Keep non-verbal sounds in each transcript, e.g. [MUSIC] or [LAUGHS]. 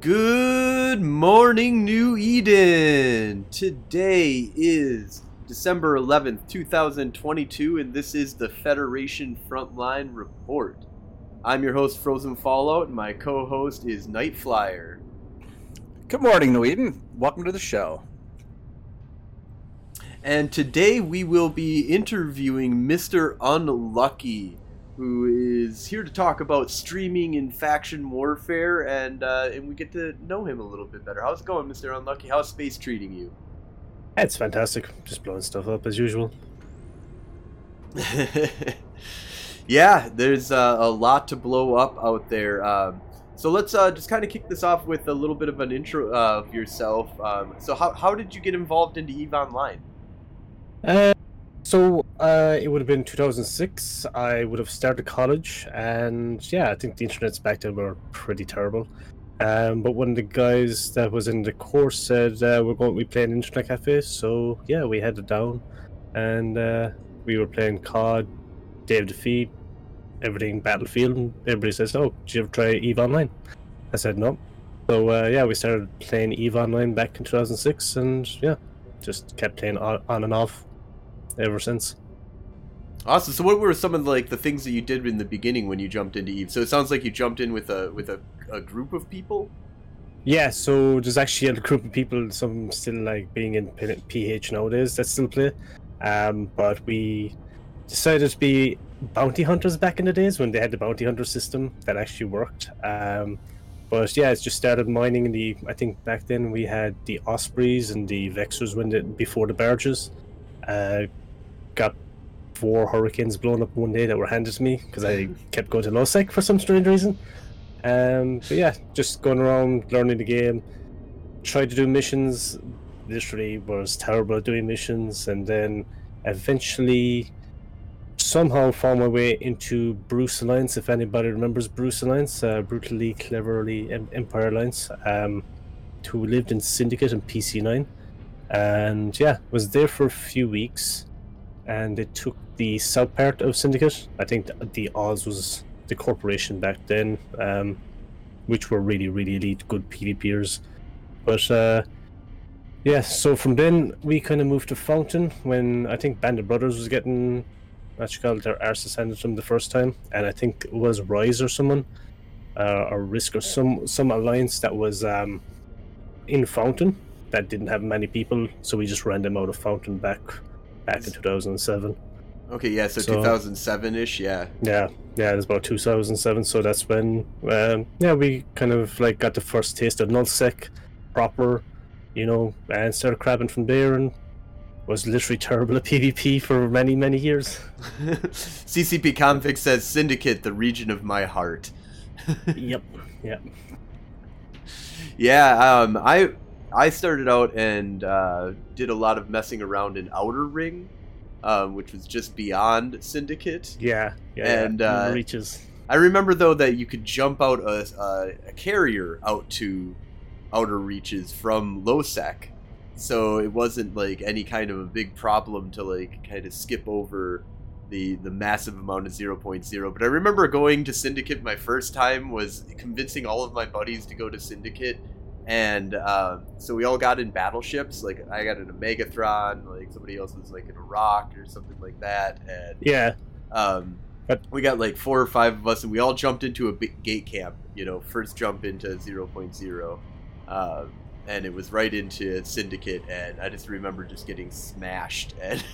Good morning, New Eden. Today is December 11th, 2022, and this is the Federation Frontline Report. I'm your host, Frozen Fallout, and my co host is Night Flyer. Good morning, New Eden. Welcome to the show. And today we will be interviewing Mr. Unlucky who is here to talk about streaming in faction warfare, and uh, and we get to know him a little bit better. How's it going, Mister Unlucky? How's space treating you? It's fantastic. Just blowing stuff up as usual. [LAUGHS] yeah, there's uh, a lot to blow up out there. Um, so let's uh, just kind of kick this off with a little bit of an intro of yourself. Um, so how, how did you get involved into EVE Online? So uh, it would have been 2006. I would have started college, and yeah, I think the internet's back then were pretty terrible. Um, but one of the guys that was in the course said uh, we're going to be playing internet cafe. So yeah, we headed down, and uh, we were playing COD, of Defeat, everything Battlefield. Everybody says, "Oh, did you ever try Eve Online?" I said no. So uh, yeah, we started playing Eve Online back in 2006, and yeah, just kept playing on, on and off ever since. Awesome. So, what were some of the, like the things that you did in the beginning when you jumped into Eve? So it sounds like you jumped in with a with a, a group of people. Yeah. So there's actually a group of people. Some still like being in PH nowadays that still play. Um, but we decided to be bounty hunters back in the days when they had the bounty hunter system that actually worked. Um, but yeah, it's just started mining in the. I think back then we had the Ospreys and the Vexors when the, before the barges. Uh, got four hurricanes blown up one day that were handed to me because I kept going to LOSEC for some strange reason. Um, but yeah, just going around learning the game. Tried to do missions. Literally was terrible at doing missions, and then eventually somehow found my way into Bruce Alliance. If anybody remembers Bruce Alliance, uh, brutally, cleverly Empire Alliance, um, who lived in Syndicate and PC9, and yeah, was there for a few weeks and it took the south part of Syndicate. I think the, the Oz was the corporation back then, um, which were really, really elite, good PvPers. But uh, yeah, so from then we kind of moved to Fountain when I think Bandit Brothers was getting what you call their arse handed to them the first time, and I think it was Rise or someone, uh, or Risk or some some alliance that was um, in Fountain that didn't have many people, so we just ran them out of Fountain back back in 2007. Okay, yeah, so, so 2007 ish, yeah. Yeah, yeah, it was about 2007. So that's when, um, yeah, we kind of like got the first taste of nullsec proper, you know, and started crabbing from there and was literally terrible at PvP for many, many years. [LAUGHS] CCP Convict says Syndicate, the region of my heart. [LAUGHS] yep, yep. Yeah, um, I I started out and uh, did a lot of messing around in Outer Ring, um, which was just beyond Syndicate. Yeah, yeah, and yeah. Uh, reaches. I remember though that you could jump out a, a, a carrier out to outer reaches from LOSEC, so it wasn't like any kind of a big problem to like kind of skip over the the massive amount of 0.0 but i remember going to syndicate my first time was convincing all of my buddies to go to syndicate and uh, so we all got in battleships. Like I got in a Megathron, like somebody else was like in a Rokh or something like that. And yeah, um, but we got like four or five of us, and we all jumped into a gate camp. You know, first jump into 0.0, uh, and it was right into Syndicate, and I just remember just getting smashed [LAUGHS] and.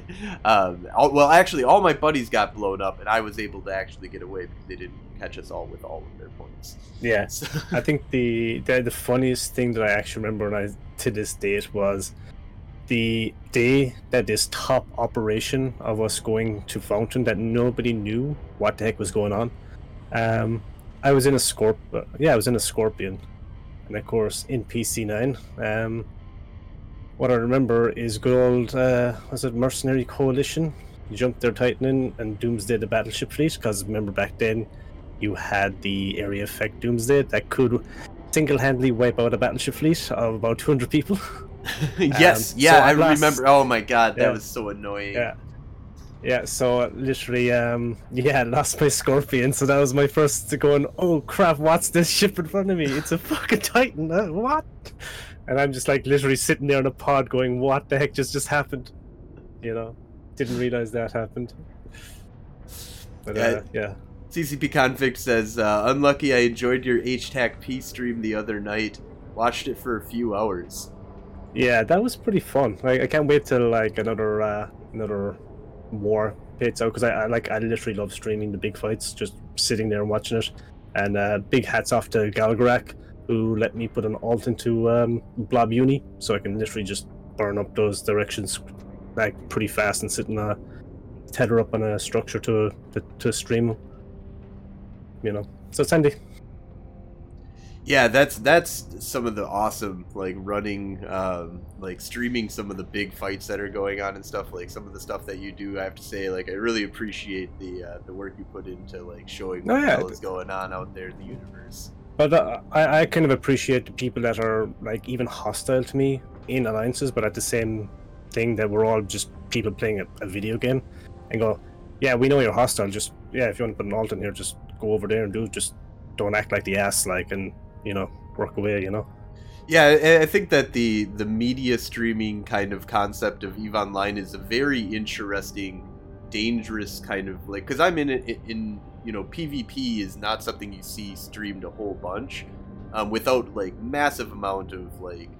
[LAUGHS] um, all, well, actually, all my buddies got blown up, and I was able to actually get away because they didn't catch us all with all of their points. Yeah, [LAUGHS] so. I think the, the the funniest thing that I actually remember, and I to this date was the day that this top operation of us going to Fountain that nobody knew what the heck was going on. Um, I was in a scorp, yeah, I was in a Scorpion, and of course in PC nine. Um, what I remember is good old uh, was it Mercenary Coalition? You jumped their Titan in and Doomsday the battleship fleet because remember back then you had the area effect Doomsday that could single-handedly wipe out a battleship fleet of about 200 people. [LAUGHS] [LAUGHS] yes, um, yeah, so I remember. Oh my god, that yeah. was so annoying. Yeah. Yeah, so literally, um, [LAUGHS] yeah, lost my scorpion. So that was my first going. Oh crap! What's this ship in front of me? It's a fucking Titan. Uh, what? And I'm just like literally sitting there in a pod, going, "What the heck just just happened?" You know, didn't realize that happened. But Yeah. uh, yeah, CCP Convict says, uh, "Unlucky, I enjoyed your HTAC P stream the other night. Watched it for a few hours." yeah, that was pretty fun. Like, I can't wait till like another uh, another war hits out because I, I like I literally love streaming the big fights, just sitting there and watching it. And uh, big hats off to Galgarak who let me put an alt into um, Blob Uni, so I can literally just burn up those directions like pretty fast and sit in a tether up on a structure to to, to stream. You know, so it's handy. Yeah, that's that's some of the awesome like running, um, like streaming some of the big fights that are going on and stuff. Like some of the stuff that you do, I have to say, like I really appreciate the uh, the work you put into like showing Oh, what the hell is going on out there in the universe. But uh, I, I kind of appreciate the people that are like even hostile to me in alliances, but at the same thing that we're all just people playing a, a video game, and go, yeah, we know you're hostile. Just yeah, if you want to put an alt in here, just go over there and do. Just don't act like the ass, like, and you know, work away. You know. Yeah, I- think that the the media streaming kind of concept of Eve Online is a very interesting, dangerous kind of like because I'm in it in you know PvP is not something you see streamed a whole bunch, um, without like massive amount of like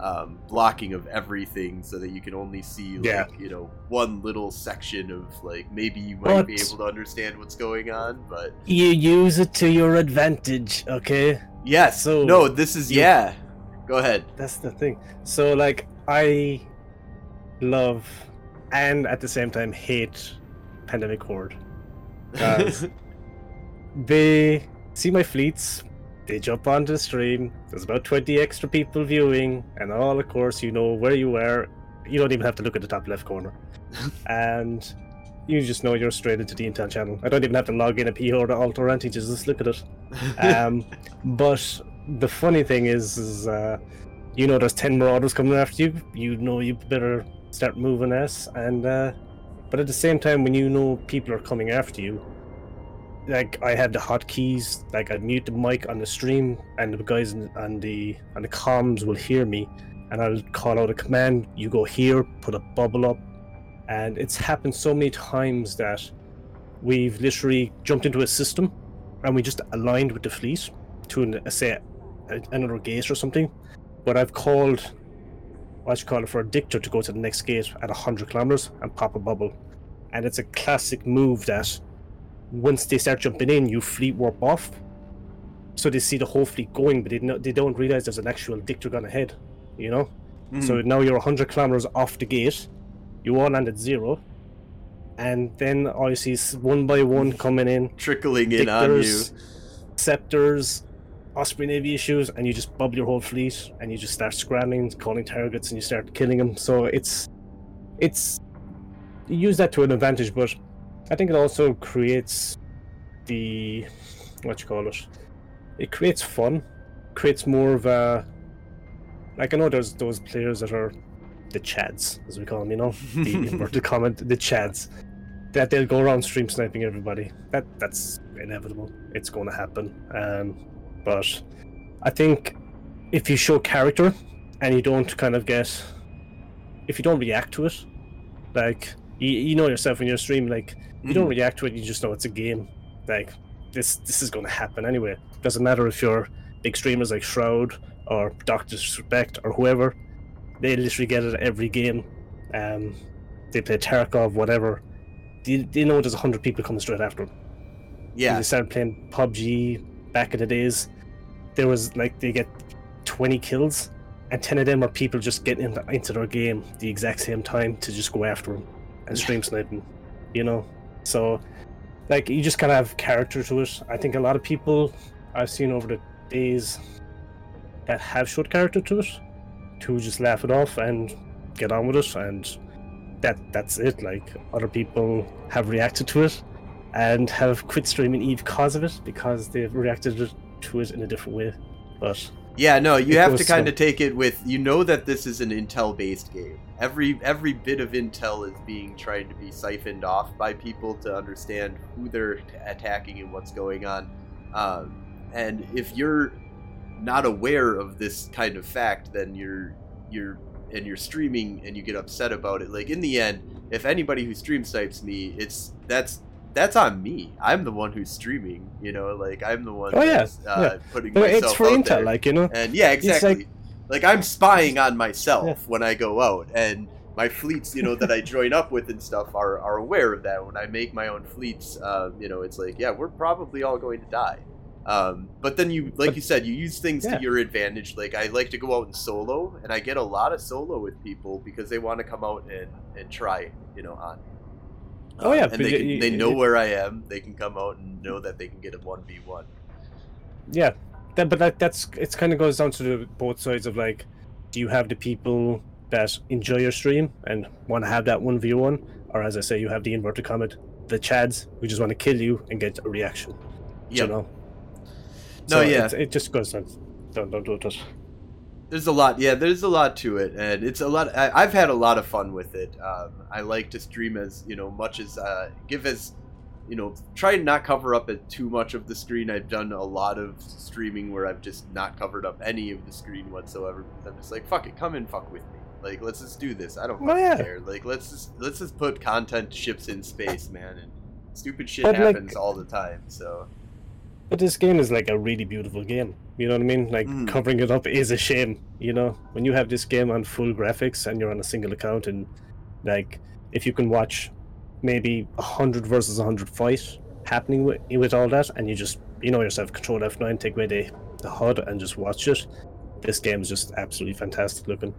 um, blocking of everything so that you can only see like Yeah. you know one little section of like maybe you might be able to understand what's going on, but You use it to your advantage, okay? yes, So, no, this is you- yeah. Go ahead. That's the thing. So like I love and at the same time hate Pandemic Horde. [LAUGHS] they see my fleets, they jump onto the stream, there's about 20 extra people viewing, and all of course you know where you are. You don't even have to look at the top left corner. [LAUGHS] and you just know you're straight into the Intel channel. I don't even have to log in a P or alt or anything, just look at it. Um, [LAUGHS] but the funny thing is, is uh, you know there's 10 marauders coming after you. You know you better start moving us. And uh, but at the same time, when you know people are coming after you, like I have the hotkeys, like I mute the mic on the stream, and the guys on the on the comms will hear me, and I'll call out a command. You go here, put a bubble up, and it's happened so many times that we've literally jumped into a system, and we just aligned with the fleet to an, say another gate or something. But I've called, what you call it, for a dictator to go to the next gate at hundred kilometers and pop a bubble, and it's a classic move that once they start jumping in, you fleet warp off. So they see the whole fleet going, but they, no, they don't realize there's an actual dictator gone ahead. You know. Mhm. So now you're 100 kilometers off the gate. You all land at zero. And then I see one by one coming in. trickling in on you. Scepters, Osprey Navy issues, and you just bubble your whole fleet and you just start scrambling, calling targets, and you start killing them. So it's. It's. You use that to an advantage, but I think it also creates the. What you call it? It creates fun, creates more of a. Like, I know there's those players that are the chads, as we call them, you know? the [LAUGHS] inverted comment, the chads, that they'll go around stream sniping everybody. That that's inevitable. It's going to happen. Um, but I think if you show character and you don't kind of get, if you don't react to it, like you, you know yourself when you're streaming, like you don't Mhm. react to it, you just know it's a game. Like this this is going to happen anyway. Doesn't matter if you're big streamers like Shroud or Doctor Disrespect or whoever. They literally get it every game. Um, they play Tarkov, whatever. They, they know there's hundred people coming straight after them. Yeah, They started playing PUBG back in the days. There was like they get twenty kills, and ten of them are people just getting into, into their game the exact same time to just go after them and stream sniping. You know, so like you just kind of have character to it. I think a lot of people I've seen over the days that have showed character to it, to just laugh it off and get on with it, and that that's it. Like other people have reacted to it and have quit streaming Eve because of it because they've reacted to it in a different way. But Yeah, no, you It have to kind of take it with you know that this is an intel based game. Every every bit of intel is being tried to be siphoned off by people to understand who they're attacking and what's going on. Um, and if you're not aware of this kind of fact, then you're you're and you're streaming and you get upset about it. Like in the end, if anybody who stream snipes me, it's that's that's on me. I'm the one who's streaming. You know, like I'm the one. Oh, yeah, uh, putting But myself it's for out intel, there. like you know. And yeah, exactly. Like, I'm spying on myself Yeah. when I go out, and my fleets, you know, that I join up with and stuff are, are aware of that. When I make my own fleets, um, you know, it's like, yeah, we're probably all going to die. Um, but then you, like But- you said, you use things Yeah. to your advantage. Like I like to go out and solo, and I get a lot of solo with people because they want to come out and, and try, you know, on. Oh, yeah, and they, can, you- they know where I am. They can come out and know that they can get a one v one. Yeah, that, but that, that's it's kind of goes down to the, both sides of like, do you have the people that enjoy your stream and want to have that one v one, or as I say, you have the inverted comment, the chads who just want to kill you and get a reaction. Yeah. You know. No, yeah. it's- it just goes down. Don't don't do it. There's a lot, yeah. There's a lot to it, and it's a lot. I, I've had a lot of fun with it. Um, I like to stream as you know much as uh, give as you know try and not cover up at too much of the screen. I've done a lot of streaming where I've just not covered up any of the screen whatsoever. Because I'm just like, fuck it, come and fuck with me. Like, let's just do this. I don't Oh, yeah. care. Like, let's just let's just put content ships in space, man, and stupid shit But, like- happens all the time. So But this game is like a really beautiful game. You know what I mean? Like Mm. covering it up is a shame. You know, when you have this game on full graphics and you're on a single account, and like if you can watch maybe a hundred versus a hundred fight happening with with all that, and you just you know yourself control F9, take away the the HUD and just watch it. This game is just absolutely fantastic looking.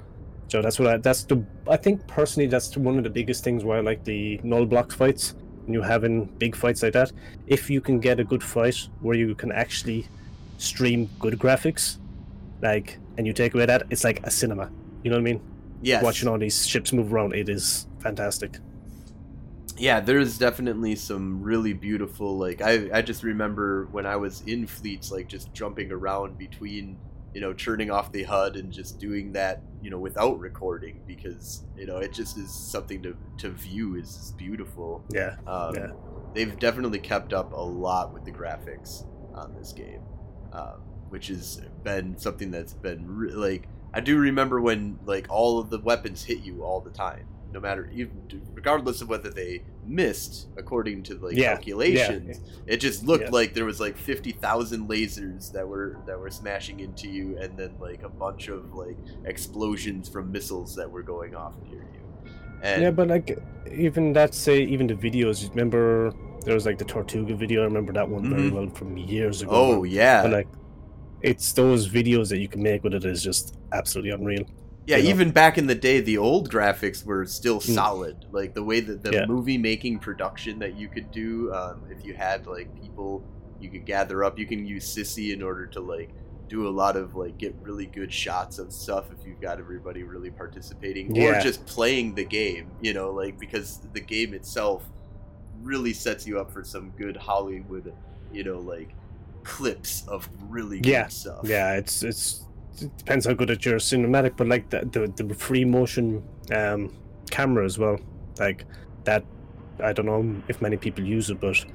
So that's what I, that's the I think personally that's one of the biggest things why I like the null block fights. When you having big fights like that, if you can get a good fight where you can actually stream good graphics, like, and you take away that, it's like a cinema. You know what I mean? Yeah. Watching all these ships move around, it is fantastic. yeah there's definitely some really beautiful like i i just remember when i was in fleets like just jumping around between you know turning off the hud and just doing that you know without recording because you know it just is something to to view is just beautiful Yeah, um, Yeah. they've definitely kept up a lot with the graphics on this game um, which has been something that's been re- like i do remember when like all of the weapons hit you all the time no matter even regardless of whether they missed according to like Yeah, calculations it just looked Yeah. like there was like 50,000 lasers that were that were smashing into you and then like a bunch of like explosions from missiles that were going off near you and yeah, but like even that, say even the videos. Remember there was like the Tortuga video. I remember that one very Mhm. well from years ago. oh yeah but like it's those videos that you can make with it is just absolutely unreal. Yeah, you know? even back in the day, the old graphics were still Mm. solid. Like the way that the Yeah. movie making production that you could do, um, if you had like people you could gather up, you can use SiSi in order to like do a lot of like get really good shots of stuff if you've got everybody really participating or just playing the game. You know, like because the game itself really sets you up for some good Hollywood, you know, like clips of really good stuff. Yeah, it's it's it depends how good at your cinematic, but like the the, the free motion um, camera as well, like that. I don't know if many people use it, but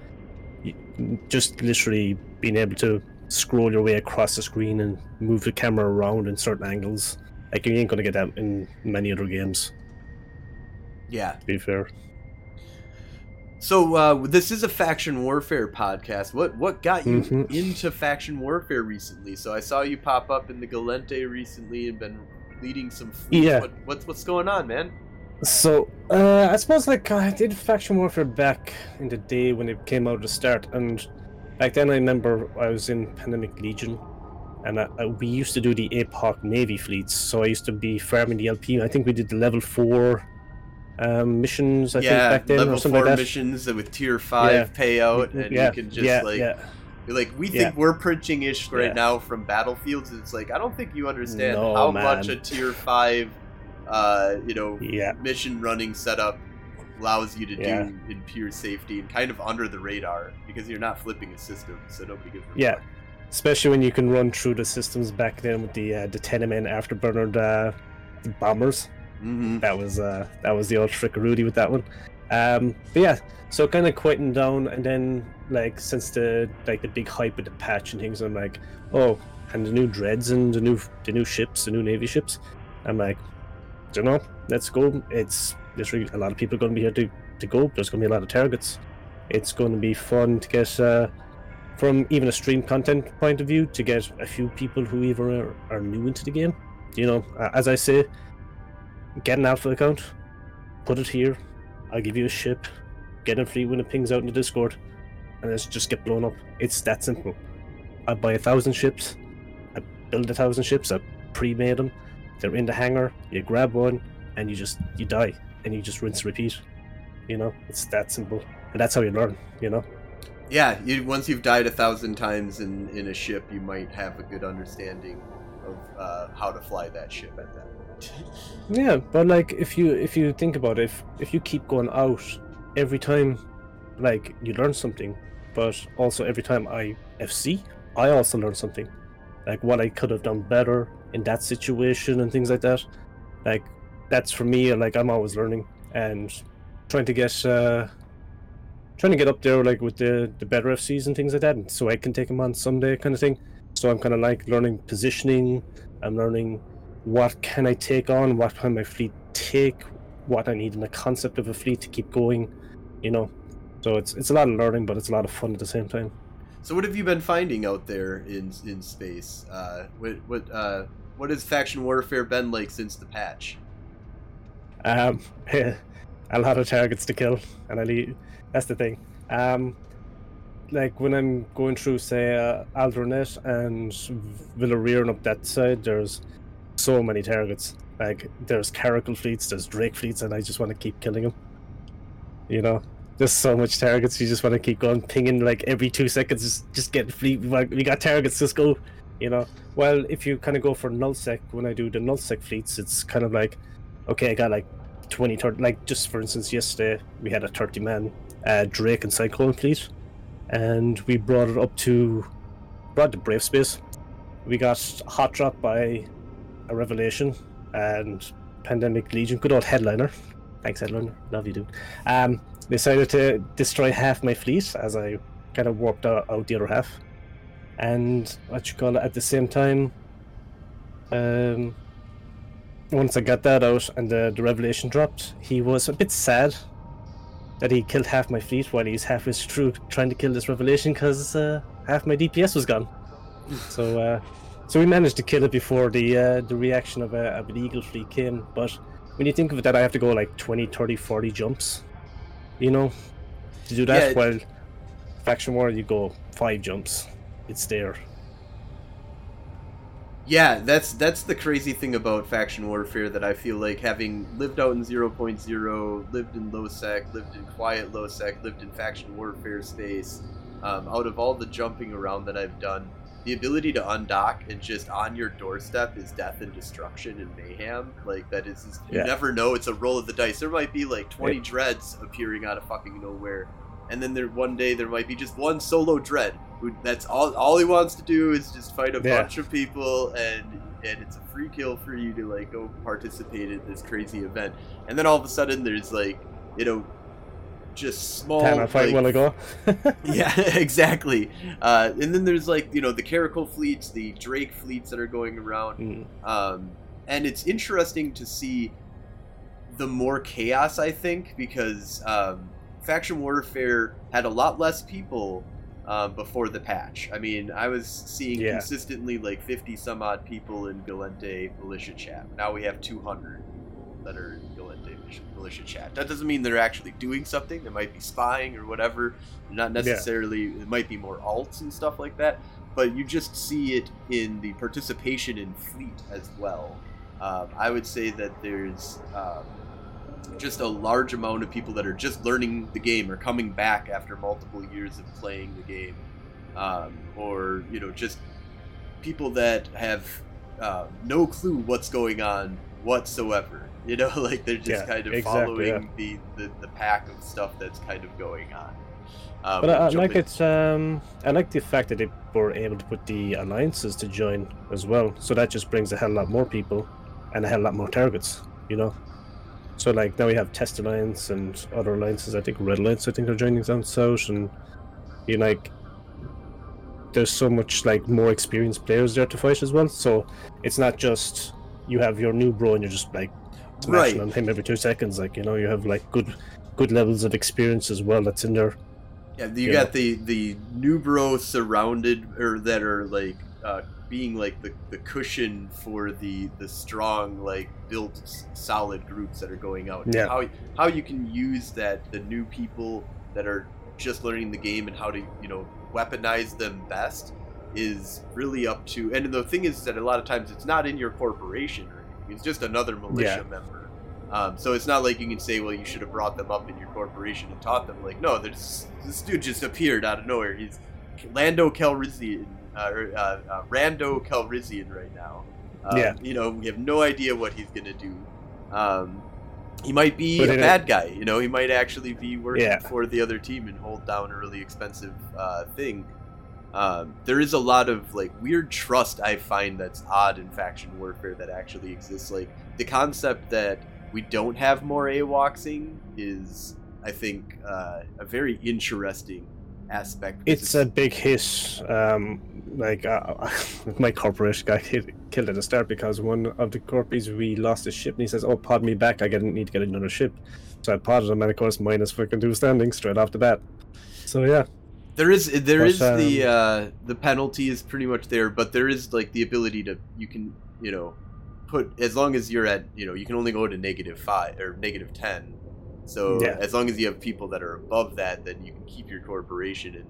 just literally being able to scroll your way across the screen and move the camera around in certain angles, like you ain't gonna get that in many other games. yeah. To be fair, So uh, this is a faction warfare podcast. What what got you Mhm. into faction warfare recently? So I saw you pop up in the Gallente recently and been leading some fleets. Yeah. What, what's what's going on, man? So, uh, I suppose like I did faction warfare back in the day when it came out at the start, and back then I remember I was in Pandemic Legion, and I, I, we used to do the APOC Navy fleets. So I used to be farming the LP. I think we did the level four um, missions. I yeah, think back then level or something four like that. missions with tier five Yeah. payout, and yeah, you can just yeah, like like we think we're printing ish right now from battlefields. It's like I don't think you understand No, how man. much a tier five, uh, you know, yeah. mission running setup allows you to Yeah. do in pure safety and kind of under the radar because you're not flipping a system, so nobody gives Yeah. fuck. especially when you can run through the systems back then with the uh, the Tenement afterburner uh, the bombers. Mm-hmm. That was uh, that was the old trick of Rudy with that one. Um, but yeah, so kind of quieting down, and then like since the like the big hype of the patch and things, I'm like, oh, and the new dreads and the new the new ships, the new navy ships. I'm like, don't know, let's go. It's there's really a lot of people going to be here to to go. There's going to be a lot of targets. It's going to be fun to get. Uh, from even a stream content point of view, to get a few people who even are, are new into the game, you know, as I say, get an alpha account, put it here, I'll give you a ship, get it free when it pings out in the Discord, and let's just get blown up. It's that simple. I buy a thousand ships, I build a thousand ships, I pre-made them, they're in the hangar, you grab one, and you just you die, and you just rinse repeat. You know, it's that simple, and that's how you learn. You know. Yeah, you, once you've died a thousand times in, in a ship, you might have a good understanding of uh, how to fly that ship at that point. Yeah, but like if you if you think about it, if if you keep going out every time, like you learn something, but also every time I FC, I also learn something, like what I could have done better in that situation and things like that. Like that's for me. Like I'm always learning and trying to get uh trying to get up there like with the the better FCs and things like that, and so I can take them on someday, kind of thing. So I'm kind of like learning positioning. I'm learning what can I take on, what can my fleet take, what I need in the concept of a fleet to keep going, you know. So it's it's a lot of learning, but it's a lot of fun at the same time. So what have you been finding out there in in space? Uh, what what uh, what has faction warfare been like since the patch? Um, [LAUGHS] a lot of targets to kill, and I need, that's the thing. Um, like when I'm going through, say, uh, Aldronet and Villarreal and up that side, there's so many targets. Like there's Caracal fleets, there's Drake fleets, and I just want to keep killing them. You know, there's so much targets. You just want to keep going, pinging like every two seconds. Just just get fleet. We got targets. Just go. You know. Well, if you kind of go for nullsec, when I do the nullsec fleets, it's kind of like, okay, I got like 20, 30, like just for instance, yesterday we had a 30 man uh, Drake and Cyclone fleet, and we brought it up to brought to Brave Space. We got hot drop by a Revelation and Pandemic Legion, good old headliner. Thanks, headliner. Love you, dude. Um, decided to destroy half my fleet as I kind of warped out, out the other half. And what you call it at the same time, um, once I got that out and the, the revelation dropped, he was a bit sad that he killed half my fleet while he's halfway through trying to kill this revelation because uh, half my DPS was gone. so, uh, so we managed to kill it before the uh, the reaction of, a, of an eagle fleet came. But when you think of it, that I have to go like 20, 30, 40 jumps, you know, to do that. Yeah. While faction war, you go five jumps. It's there. Yeah, that's that's the crazy thing about faction warfare that I feel like having lived out in 0.0, lived in low sec, lived in quiet low sec, lived in faction warfare space. Um, out of all the jumping around that I've done, the ability to undock and just on your doorstep is death and destruction and mayhem. Like that is, is you Yeah. never know. It's a roll of the dice. There might be like 20 Yeah. dreads appearing out of fucking nowhere, and then there one day there might be just one solo dread who that's all all he wants to do is just fight a Yeah. bunch of people and and it's a free kill for you to like go participate in this crazy event and then all of a sudden there's like you know just small Time I fight like, go. [LAUGHS] yeah [LAUGHS] exactly uh, and then there's like you know the Caracal fleets the Drake fleets that are going around Mm. um, and it's interesting to see the more chaos I think because um, faction warfare had a lot less people um, before the patch. I mean, I was seeing Yeah. consistently like 50 some odd people in Gallente militia chat. Now we have 200 that are militia- chat. That doesn't mean they're actually doing something. They might be spying or whatever. Not necessarily. It might be more alts and stuff like that. But you just see it in the participation in fleet as well. Um, I would say that there's um, just a large amount of people that are just learning the game or coming back after multiple years of playing the game, um, or you know, just people that have uh, no clue what's going on whatsoever. You know, [LAUGHS] like they're just Yeah, kind of exactly, following the, the the pack of stuff that's kind of going on. Uh, But I, I like it. Um, I like the fact that they were able to put the alliances to join as well. So that just brings a hell lot more people and a hell lot more targets. You know. So like now we have Test Alliance and other alliances. I think Red Alliance. I think are joining down south, and you know, like there's so much like more experienced players there to fight as well. So it's not just you have your new bro and you're just like smashing Right. on him every two seconds. Like you know, you have like good good levels of experience as well that's in there. Yeah, you you got the the new bro surrounded or that are like uh, being like the, the cushion for the the strong like built solid groups that are going out. Yeah. How how you can use that the new people that are just learning the game and how to you know weaponize them best is really up to. And the thing is that a lot of times it's not in your corporation It's just another militia member. Um, so it's not like you can say, well, you should have brought them up in your corporation and taught them. Like, no, this dude just appeared out of nowhere. He's Lando Calrissian, uh, or, uh, uh, Rando Calrissian right now. Um, Yeah. You know, we have no idea what he's gonna do. Um, he might be a it- bad guy. You know, he might actually be working Yeah. for the other team and hold down a really expensive uh, thing. Um, there is a lot of like weird trust I find that's odd in faction warfare that actually exists. Like the concept that we don't have more AWOXing is, I think, uh, a very interesting aspect. It's a big hiss. Um, like uh, [LAUGHS] my corporation got hit, killed at the start because one of the corpies we lost his ship, and he says, "Oh, pod me back. I get, need to get another ship." So I podded him, and of course, minus fucking two standing straight off the bat. So yeah, There is there is the um, uh, the penalty is pretty much there, but there is like the ability to you can you know put as long as you're at you know you can only go to negative five or negative ten. So Yeah. as long as you have people that are above that, then you can keep your corporation and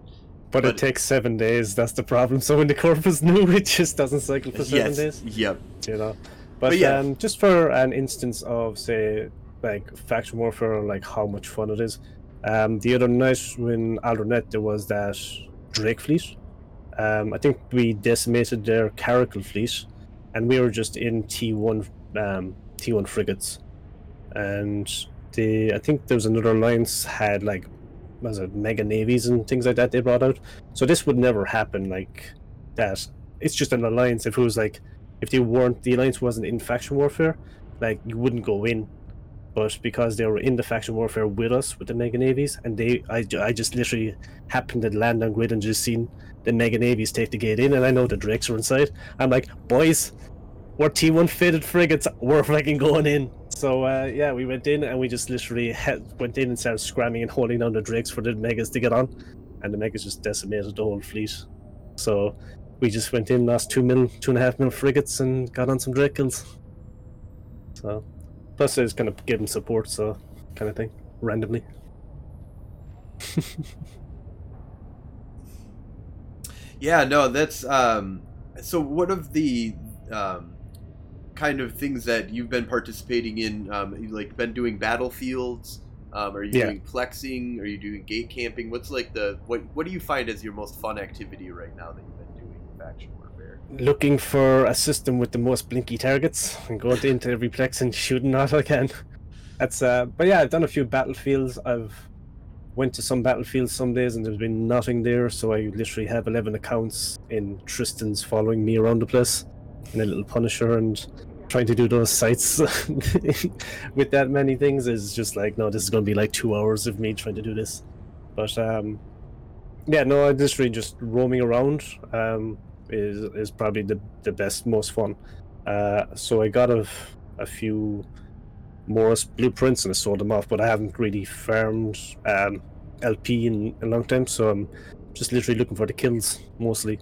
but, But- it takes seven days. That's the problem. [LAUGHS] So when the corp is new, it just doesn't cycle for seven yes, days. yep, You know. But, But yeah. um, just for an instance of say like faction warfare, like how much fun it is. Um, the other night when Aldernet there was that Drake fleet. Um, I think we decimated their Caracal fleet, and we were just in T one um, T one frigates, and the I think there was another alliance had like was it mega navies and things like that they brought out. So this would never happen like that. It's just an alliance. If it was like if they weren't the alliance wasn't in faction warfare, like you wouldn't go in. But because they were in the faction warfare with us with the mega navies, and they, I, I just literally happened to land on grid and just seen the mega navies take the gate in, and I know the drakes were inside. I'm like, boys, we're T1 fitted frigates, we're fucking going in. So uh, yeah, we went in and we just literally went in and started scramming and holding down the drakes for the megas to get on, and the megas just decimated the whole fleet. So we just went in, lost two mil, two and a half mil frigates, and got on some drake kills. So, plus I just kind of give them support, so kind of thing, randomly. [LAUGHS] yeah. No, that's um. So what of the um, kind of things that you've been participating in? Um, you like been doing battlefields. Um, are you Yeah. doing plexing? Are you doing gate camping? What's like the what? What do you find as your most fun activity right now that you've been doing in faction warfare? Looking for a system with the most blinky targets and going into every plex and shooting I can. That's uh, but yeah, I've done a few battlefields. I've went to some battlefields some days and there's been nothing there, so I literally have eleven accounts in Tristan's following me around the place, and a little Punisher and trying to do those sites [LAUGHS] with that many things is just like no, this is going to be like two hours of me trying to do this. But um, yeah, no, I just really just roaming around um, is is probably the the best, most fun. Uh, so I got a, a few Moros blueprints and I sold them off, but I haven't really farmed um, LP in a long time, so I'm just literally looking for the kills mostly.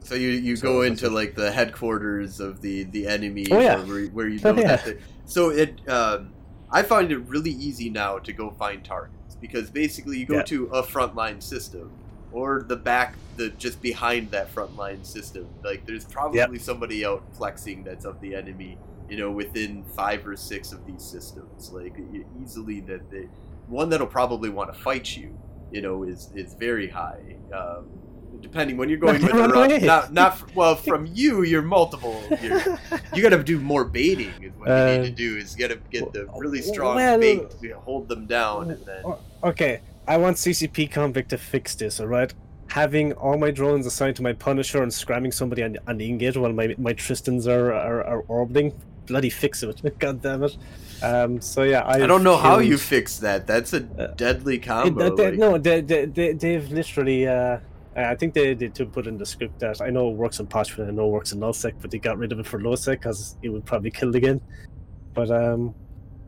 So you you So go into like the headquarters of the the enemy, Oh, yeah. where, where you Oh, know yeah. that. The, so it um, I find it really easy now to go find targets because basically you go Yeah. to a frontline system or the back the just behind that frontline system. Like there's probably somebody out plexing that's of the enemy. You know, within five or six of these systems, like easily that they one that'll probably want to fight you. You know, is is very high. Um, depending when you're going with the not not f- well [LAUGHS] from you. You're multiple. You're, you got to do more baiting. Is what you need to Uh, do. Is you got to get the really strong well- bait to hold them down, and then okay, I want CCP Convict to fix this, alright? Having all my drones assigned to my Punisher and scramming somebody on, on the engage while my, my Tristans are, are, are orbiting, bloody fix it. [LAUGHS] God damn it. Um, so yeah, I i don't know how you fix that. That's a uh, deadly combo. It, they, like... No, they, they, they, have literally. Uh, I think they, they to put in the script that I know it works in Pochven, I know it works in Nullsec, but they got rid of it for Lowsec because it would probably kill again. But um,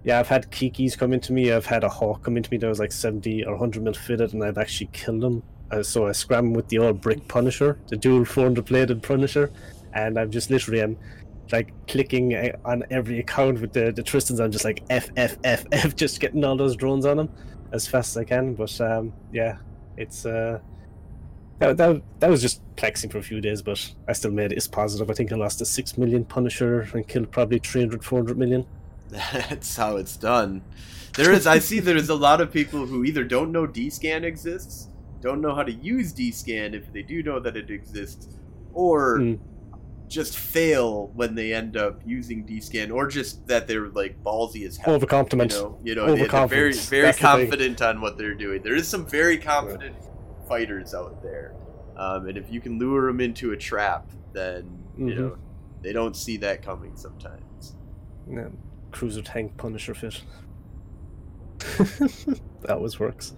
yeah, I've had Kikis come into me. I've had a Hawk come into me that was like 70 or 100 mil fitted, and I've actually killed them. Uh, so I scram with the old brick Punisher, the dual 400 plated Punisher, and I'm just literally I'm like clicking uh, on every account with the the Tristans. I'm just like F F F [LAUGHS] F, just getting all those drones on them as fast as I can. But um, yeah, it's uh, that, that that was just plexing for a few days, but I still made it as positive. I think I lost a six million Punisher and killed probably 300, 400 million. [LAUGHS] That's how it's done. There is, I see, there's a lot of people who either don't know DScan exists, don't know how to use DScan if they do know that it exists, or mm. just fail when they end up using DScan, or just that they're like ballsy as hell. Overconfident. You know, you know they're very, very That's confident on what they're doing. There is some very confident yeah. fighters out there, um, and if you can lure them into a trap, then mm-hmm. you know they don't see that coming sometimes. Yeah cruiser tank Punisher fit. [LAUGHS] that always works.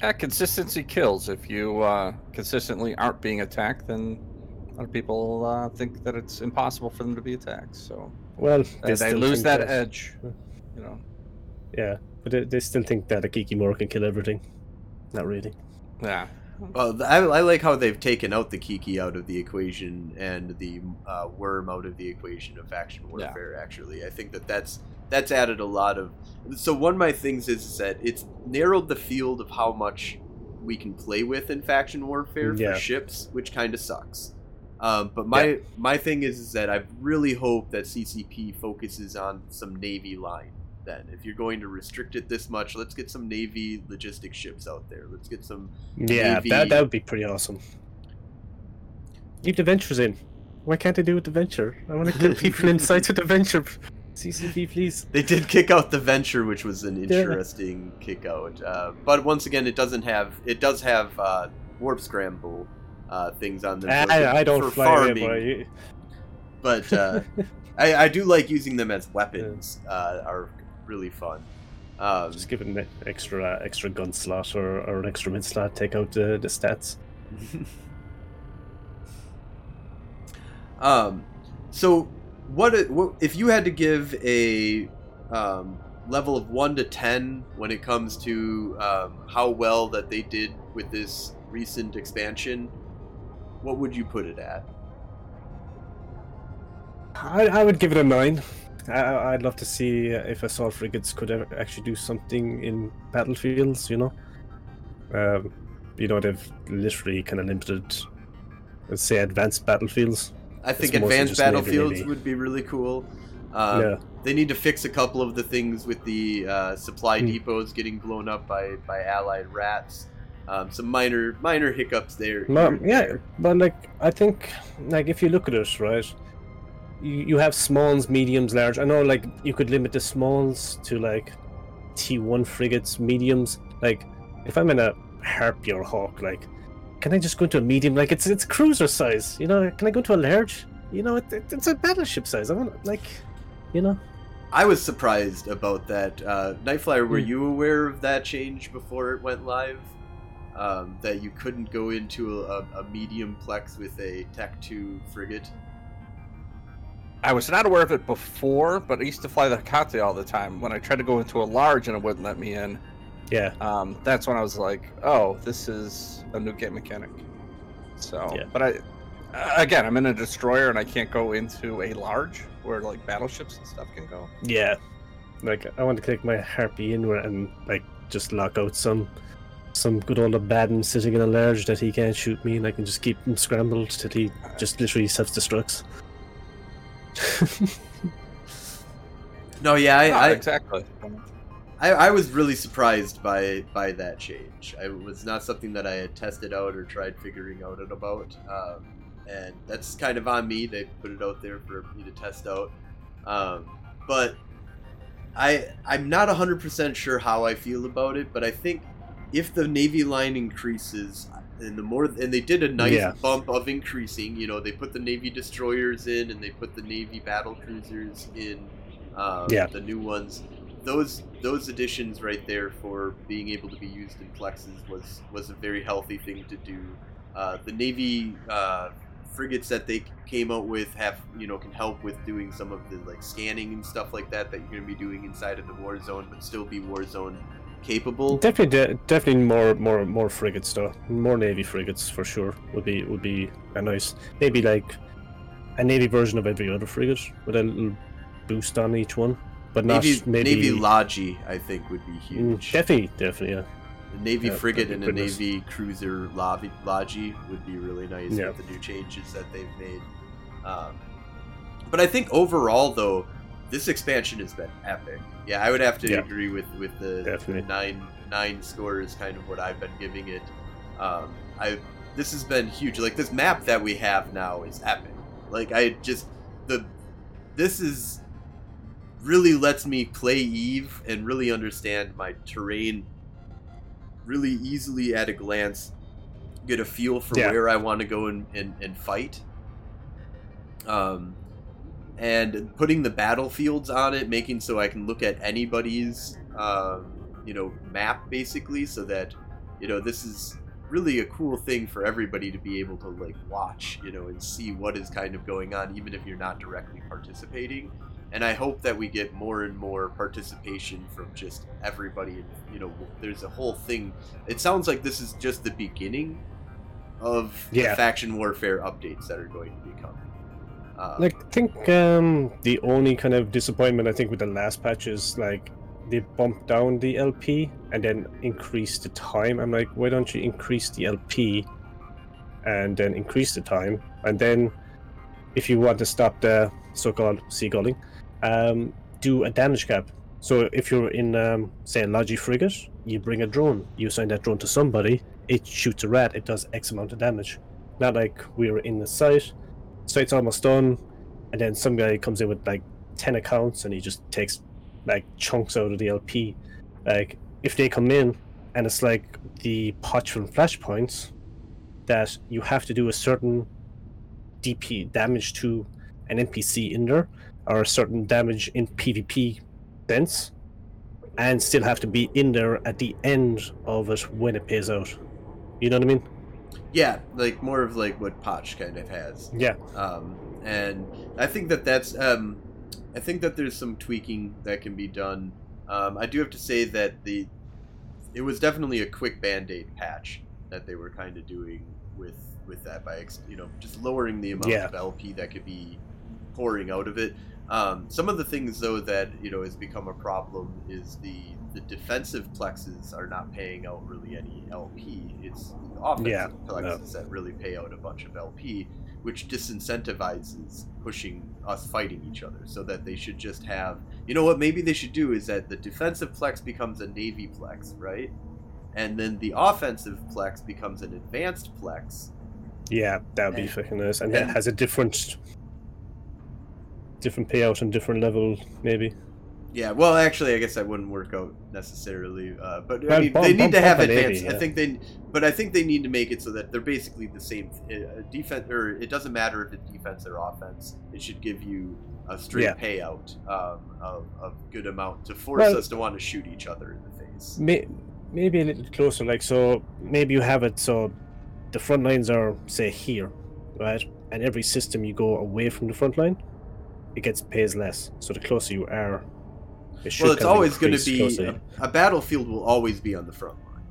Yeah, consistency kills. If you uh, consistently aren't being attacked, then a lot of people uh, think that it's impossible for them to be attacked. So well, they, they lose that, that, edge. You know. Yeah, but they, they still think that a Kikimora can kill everything. Not really. Yeah, well, I, I, like how they've taken out the Kiki out of the equation and the uh, worm out of the equation of faction warfare. Yeah. Actually, I think that that's that's added a lot of. So one of my things is that it's narrowed the field of how much we can play with in faction warfare for ships, which kind of sucks. Um, but my yeah. my thing is, is that I really hope that CCP focuses on some navy line then if you're going to restrict it this much let's get some navy logistic ships out there. Let's get some yeah navy... that, that would be pretty awesome. Keep the ventures in. Why can't they do with the venture? I want to get people inside to the venture. Ccp please. [LAUGHS] They did kick out the venture which was an interesting yeah. kick out uh, but once again it doesn't have it does have uh, warp scramble uh, things on them I, I, don't fly farming, but uh, [LAUGHS] I, I, do like using them as weapons. Uh, are really fun. Um, Just give it an extra extra gun slot or, or an extra mid slot. Take out the, the stats. [LAUGHS] um, so what, what if you had to give a um, level of one to ten when it comes to um, how well that they did with this recent expansion? What would you put it at? I, I would give it a nine. I, would love to see if assault frigates could actually do something in battlefields. You know, um, you know they've literally kind of limited, let's say, advanced battlefields. I think it's advanced battlefields would be really cool. Um, yeah. They need to fix a couple of the things with the uh, supply mm. depots getting blown up by, by allied rats. Um, some minor minor hiccups there. yeah, there. but like I think like if you look at it, right, you, you have smalls, mediums, large. I know like you could limit the smalls to like T1 frigates, mediums. Like if I'm in a Harpy or Hawk, like can I just go into a medium? Like it's it's cruiser size, you know? Can I go to a large? You know, it, it, it's a battleship size. I want like, you know. I was surprised about that. Uh, Nightflyer, were mm. you aware of that change before it went live? Um, that you couldn't go into a, a medium plex with a Tech 2 frigate? I was not aware of it before, but I used to fly the Hecate all the time. When I tried to go into a large and it wouldn't let me in, yeah, um, that's when I was like, "Oh, this is a new game mechanic." So, yeah. but I, again, I'm in a destroyer and I can't go into a large where like battleships and stuff can go. Yeah, like I want to take my harpy in and like just lock out some some good old Abaddon sitting in a large that he can't shoot me, and I can just keep him scrambled till he just literally self destructs. No, yeah, I, I exactly. I, I was really surprised by by that change. It was not something that I had tested out or tried figuring out it about, um, and that's kind of on me. They put it out there for me to test out, um, but I I'm not hundred percent sure how I feel about it. But I think if the navy line increases and the more and they did a nice Yeah. bump of increasing you know they put the navy destroyers in and they put the navy battle cruisers in um, Yeah. the new ones those those additions right there for being able to be used in plexes was was a very healthy thing to do uh, the navy uh, frigates that they came out with have you know can help with doing some of the like scanning and stuff like that that you're going to be doing inside of the war zone but still be war zone capable Definitely, de- definitely more, more, more frigates though. More navy frigates for sure would be would be a nice. Maybe like a navy version of every other frigate with a little boost on each one, but not Navy, maybe. Navy Logi, I think, would be Mm, huge. definitely, definitely, yeah. A Navy Yeah, frigate and be a goodness. Navy cruiser Logi would be really nice Yeah. with the new changes that they've made. Um, but I think overall, though, this expansion has been epic. Yeah, I would have to Yeah. agree with with the, Definitely. nine nine score is kind of what I've been giving it. Um, I this has been huge. Like this map that we have now is epic. Like I just the this is really lets me play Eve and really understand my terrain really easily at a glance get a feel for Yeah. where I want to go and, and, and fight. Um, and putting the battlefields on it, making so I can look at anybody's um, you know map basically, so that you know this is really a cool thing for everybody to be able to like watch, you know, and see what is kind of going on, even if you're not directly participating. And I hope that we get more and more participation from just everybody. And you know, there's a whole thing. It sounds like this is just the beginning of Yeah. the faction warfare updates that are going to be coming. Um, Like, I think um, the only kind of disappointment I think with the last patch is like they bumped down the LP and then increased the time. I'm like, why don't you increase the LP and then increase the time? And then, if you want to stop the so-called seagulling, um, do a damage cap. So if you're in, um, say, a Logi frigate, you bring a drone. You assign that drone to somebody. It shoots a rat. It does X amount of damage. Not like we're in the site. Site's almost done, and then some guy comes in with like ten accounts, and he just takes like chunks out of the LP. Like if they come in, and it's like the patch from flashpoints, that you have to do a certain DP damage to an NPC in there, or a certain damage in PvP sense, and still have to be in there at the end of it when it pays out. You know what I mean? Yeah, like more of like what Potch kind of has. Yeah. um, and I think that that's um, I think that there's some tweaking that can be done. Um, I do have to say that the it was definitely a quick band aid patch that they were kind of doing with with that by ex- you know just lowering the amount Yeah. of LP that could be pouring out of it. Um, some of the things though that you know has become a problem is the the defensive plexes are not paying out really any LP. It's offensive Yeah, plexes that really pay out a bunch of LP, which disincentivizes pushing us fighting each other. So that they should just have, you know what? Maybe they should do is that the defensive plex becomes a navy plex, right? And then the offensive plex becomes an advanced plex, Yeah, that would be fucking nice. And it has a different different payout and different level, maybe. Yeah, well, actually, I guess that wouldn't work out necessarily. Uh, but I mean, they need to have up a navy, advanced. I think they, but I think they need to make it so that they're basically the same uh, defense, or it doesn't matter if it's defense or offense. It should give you a straight Yeah. payout um, of a good amount to force Well- us to want to shoot each other in the face. May, maybe a little closer, like so. Maybe you have it so the front lines are say here, right? And every system you go away from the front line, it gets pays less. So the closer you are, it Well, it's always going to be a, a battlefield will always be on the front line.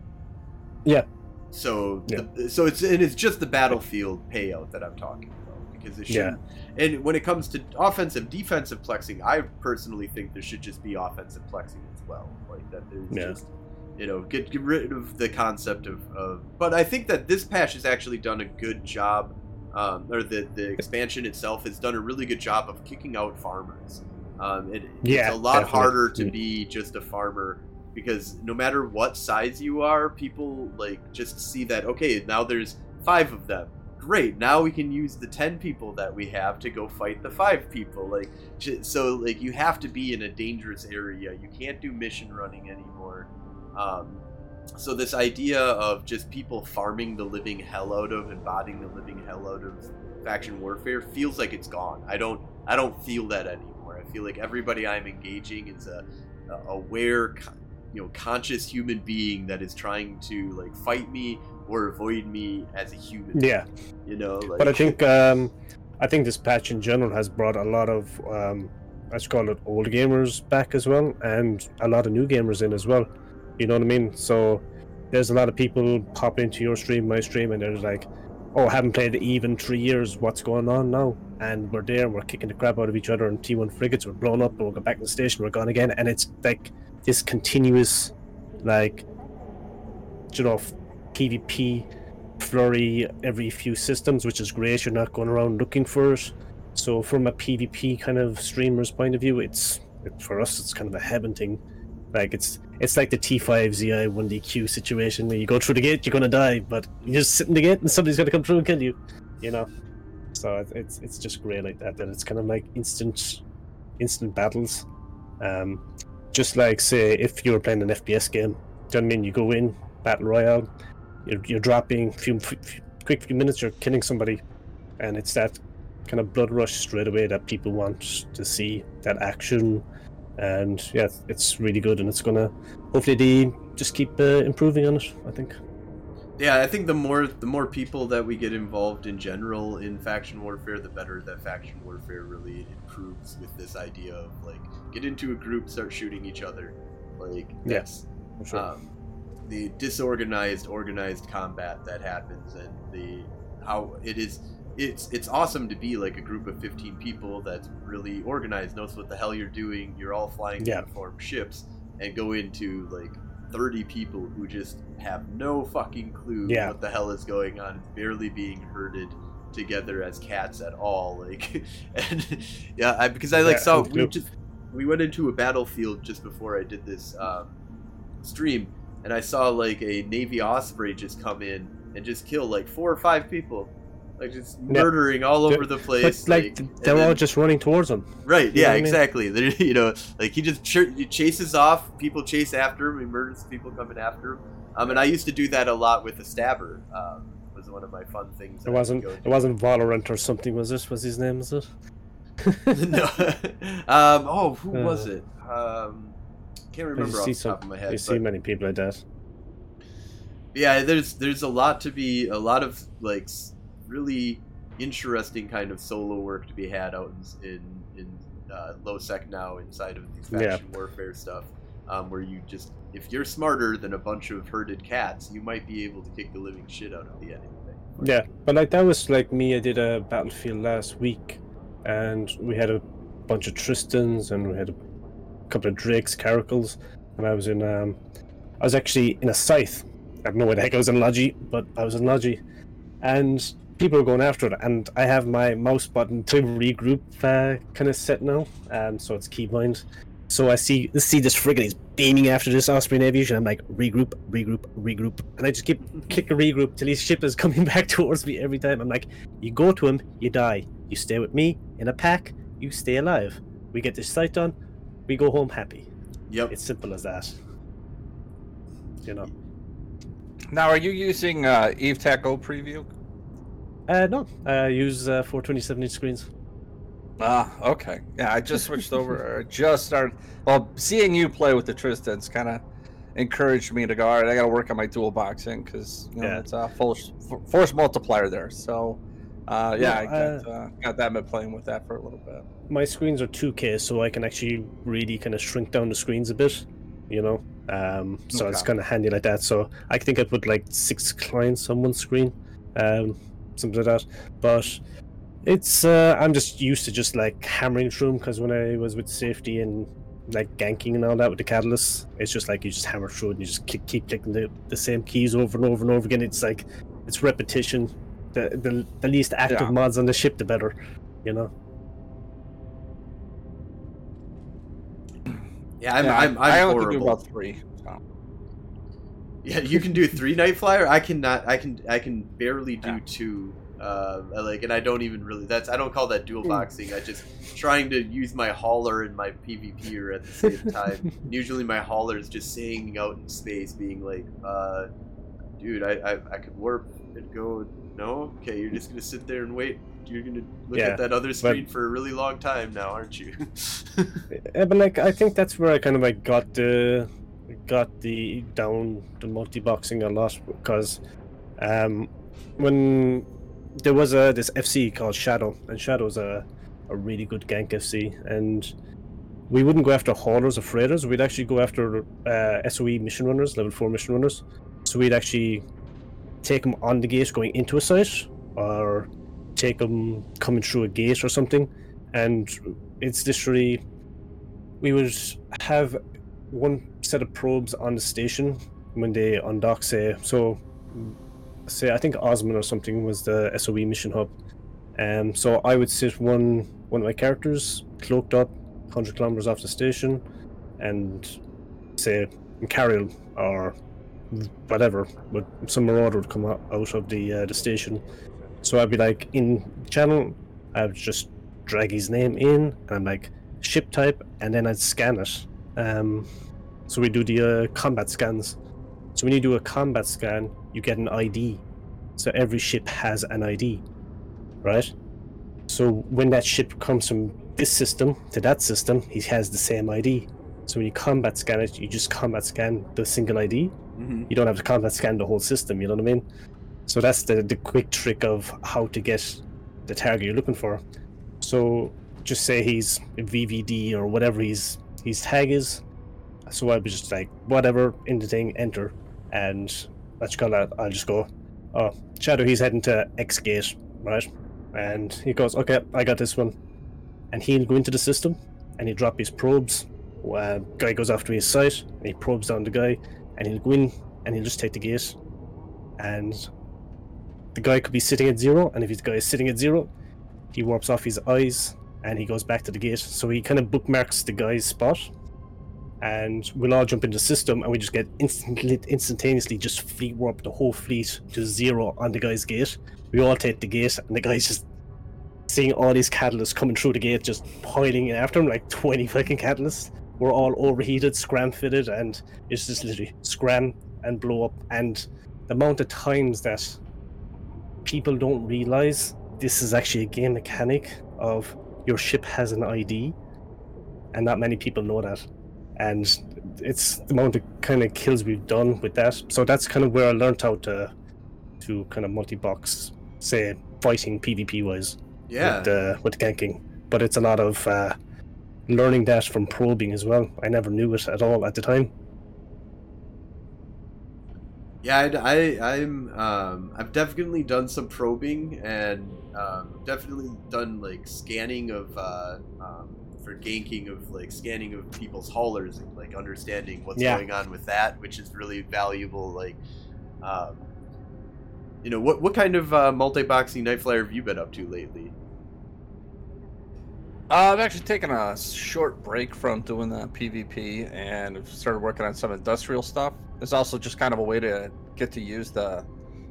Yeah. So, Yeah. The, so it's and it's just the battlefield payout that I'm talking about because it should. Yeah. And when it comes to offensive, defensive plexing, I personally think there should just be offensive plexing as well. Like that, there's Yeah. just you know get get rid of the concept of, of. But I think that this patch has actually done a good job. Um, or the, the expansion itself has done a really good job of kicking out farmers. Um, it, Yeah, it's a lot definitely. harder to Mm. be just a farmer because no matter what size you are, people like just see that okay, now there's five of them. Great, now we can use the ten people that we have to go fight the five people. Like, so like you have to be in a dangerous area. You can't do mission running anymore. Um, so this idea of just people farming the living hell out of and botting the living hell out of faction warfare feels like it's gone. I don't I don't feel that anymore. I feel like everybody I'm engaging is a, a aware, you know, conscious human being that is trying to like fight me or avoid me as a human. Yeah, you know. Like... But I think um, I think this patch in general has brought a lot of um, let's call it old gamers back as well, and a lot of new gamers in as well. You know what I mean? So there's a lot of people pop into your stream, my stream, and they're like, "Oh, I haven't played even three years. What's going on now?" And we're there, and we're kicking the crap out of each other. And T1 frigates were blown up, and we'll go back in the station. We're gone again, and it's like this continuous, like, you know, PvP flurry every few systems, which is great. You're not going around looking for it. So from a PvP kind of streamer's point of view, it's for us it's kind of a heaven thing. Like it's it's like the T5ZI 1DQ situation where you go through the gate, you're gonna die, but you just sit in the gate and somebody's gonna come through and kill you. You know. So it's it's just great like that. That it's kind of like instant instant battles. Um, just like say if you were playing an FPS game, do you know what I mean? You go in battle royale, you're, you're dropping few, few quick few minutes, you're killing somebody, and it's that kind of blood rush straight away that people want to see that action and yeah it's really good and it's gonna hopefully they just keep uh, improving on it i think yeah i think the more the more people that we get involved in general in faction warfare the better that faction warfare really improves with this idea of like get into a group start shooting each other like yes sure. um, the disorganized organized combat that happens and the how it is it's it's awesome to be like a group of 15 people that's really organized knows what the hell you're doing you're all flying yeah. uniform ships and go into like 30 people who just have no fucking clue yeah. what the hell is going on it's barely being herded together as cats at all like [LAUGHS] and yeah I, because i like yeah, saw we just we went into a battlefield just before i did this um, stream and i saw like a navy osprey just come in and just kill like four or five people like just murdering yeah. all over the place. But, like, like they're all just running towards him. Right? Yeah, exactly. I mean? [LAUGHS] you know, like he just ch- he chases off. People chase after him. He murders people coming after him. Um, and I used to do that a lot with the stabber. Um, was one of my fun things. It wasn't. It wasn't Valorant or something. Was this? Was his name? Was it? [LAUGHS] no. um, oh, who uh, was it? Um, can't remember off the some, top of my head. You see many people like that. Yeah, there's there's a lot to be a lot of like really interesting kind of solo work to be had out in in, in uh, low sec now inside of these faction yeah. warfare stuff, um, where you just if you're smarter than a bunch of herded cats, you might be able to kick the living shit out of the enemy. Yeah, but like that was like me. I did a battlefield last week, and we had a bunch of Tristans and we had a couple of Drakes, Caracals, and I was in um, I was actually in a scythe. I don't know where the heck I was in Logi, but I was in Logi, and people are going after it, and I have my mouse button to regroup uh, kind of set now, um, so it's keybind. So I see see this frigate is beaming after this Osprey aviation. I'm like regroup, regroup, regroup, and I just keep clicking regroup till his ship is [LAUGHS] coming back towards me every time. I'm like, you go to him, you die. You stay with me in a pack, you stay alive. We get this sight done, we go home happy. Yep, it's simple as that. You know. Now, are you using uh, Eve Tech Go preview? Uh, no, I use uh, 427 inch screens. Ah, okay. Yeah, I just switched over. I just started. Well, seeing you play with the Tristans kind of encouraged me to go. All right, I got to work on my dual boxing because you know, yeah. it's a force force multiplier there. So, uh, yeah, I got, uh, got that. Been playing with that for a little bit. My screens are 2K, so I can actually really kind of shrink down the screens a bit. You know, um, so okay. it's kind of handy like that. So I think I put like six clients on one screen. Um, something like that. But it's uh, I'm just used to just like hammering through them because when I was with safety and like ganking and all that with the catalyst, it's just like you just hammer through it and you just keep, keep clicking the, the same keys over and over and over again. It's like it's repetition. The the, the least active yeah. mods on the ship, the better, you know. Yeah, I'm. Yeah, I'm, I'm, I only horrible. do about three. Yeah, you can do three night flyer. I cannot. I can. I can barely do yeah. two I like, and I don't even really. That's I don't call that dual hmm. boxing. I just trying to use my hauler and my PvPer at the same time. [LAUGHS] Usually, my hauler is just sitting out in space, being like, uh, "Dude, I, I I could warp and go. No, okay, you're just gonna sit there and wait. You're gonna look Yeah, at that other but- screen for a really long time now, aren't you?" [LAUGHS] Yeah, but like I think that's where I kind of like got the got the down the multi boxing a lot because um when there was a this FC called Shadow and Shadow's a a really good gank FC and we wouldn't go after haulers or freighters. We'd actually go after uh, SOE mission runners level 4 mission runners. So we'd actually take them on the gate going into a site or take them coming through a gate or something. And it's literally we would have one set of probes on the station when they undock, say. So, say I think Osmon or something was the SOE mission hub. Um, so I would sit one one of my characters cloaked up, hundred kilometers off the station, and say Carriel or whatever, but some marauder would come out of the uh, the station. So I'd be like in channel, I would just drag his name in, and I'm like ship type, and then I'd scan it. Um, so we do the uh, combat scans. So when you do a combat scan, you get an ID. So every ship has an ID, right? So when that ship comes from this system to that system, he has the same ID. So when you combat scan it, you just combat scan the single ID. hmm You don't have to combat scan the whole system. You know what I mean? So that's the the quick trick of how to get the target you're looking for. So just say he's VVD or whatever his his tag is. So I'll be just like whatever in the thing, enter, and let's call that. I'll just go. Oh, Shadow, he's heading to X gate, right? And he goes, okay, I got this one, and he'll go into the system and he'll drop his probes. Uh, guy goes after his site and he probes down the guy, and he'll go in and he'll just take the gate, and the guy could be sitting at zero, and if his guy is sitting at zero, he warps off his eyes and he goes back to the gate. So he kind of bookmarks the guy's spot, and we'll all jump into the system, and we just get instantly, instantaneously just fleet warp the whole fleet to zero on the guy's gate. We all take the gate, and the guy's just seeing all these catalysts coming through the gate, just piling in after him like [LAUGHS] twenty fucking catalysts. We're all overheated, scram fitted, and it's just literally scram and blow up. And the amount of times that people don't realize this is actually a game mechanic of your ship has an ID, and not many people know that. And it's the amount of kind of kills we've done with that. So that's kind of where I learned how to to kind of multi-box, say fighting PvP wise Yeah. with, uh, with ganking. But it's a lot of uh, learning that from probing as well. I never knew it at all at the time. Yeah, I, I, I'm, um, I've definitely done some probing and um, definitely done like scanning of, uh, um, for ganking of like scanning of people's haulers and like understanding what's Yeah. going on with that, which is really valuable. Like, um, you know, what what kind of uh, multi-boxing night flyer have you been up to lately? Uh, I've actually taken a short break from doing the PvP and started working on some industrial stuff. It's also just kind of a way to get to use the,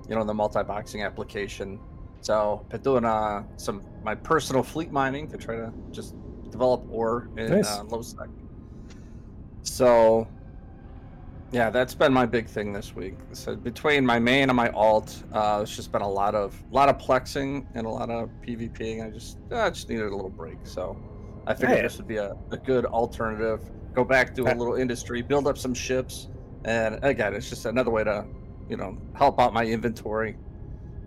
you know, the multi-boxing application. So, been doing uh some my personal fleet mining to try to just develop ore in Nice. uh, low sec. So, yeah, that's been my big thing this week. So between my main and my alt, uh, it's just been a lot of a lot of plexing and a lot of PvPing. I just uh, I just needed a little break, so I figured Yeah. this would be a, a good alternative. Go back to a Uh, little industry, build up some ships, and again, it's just another way to, you know, help out my inventory.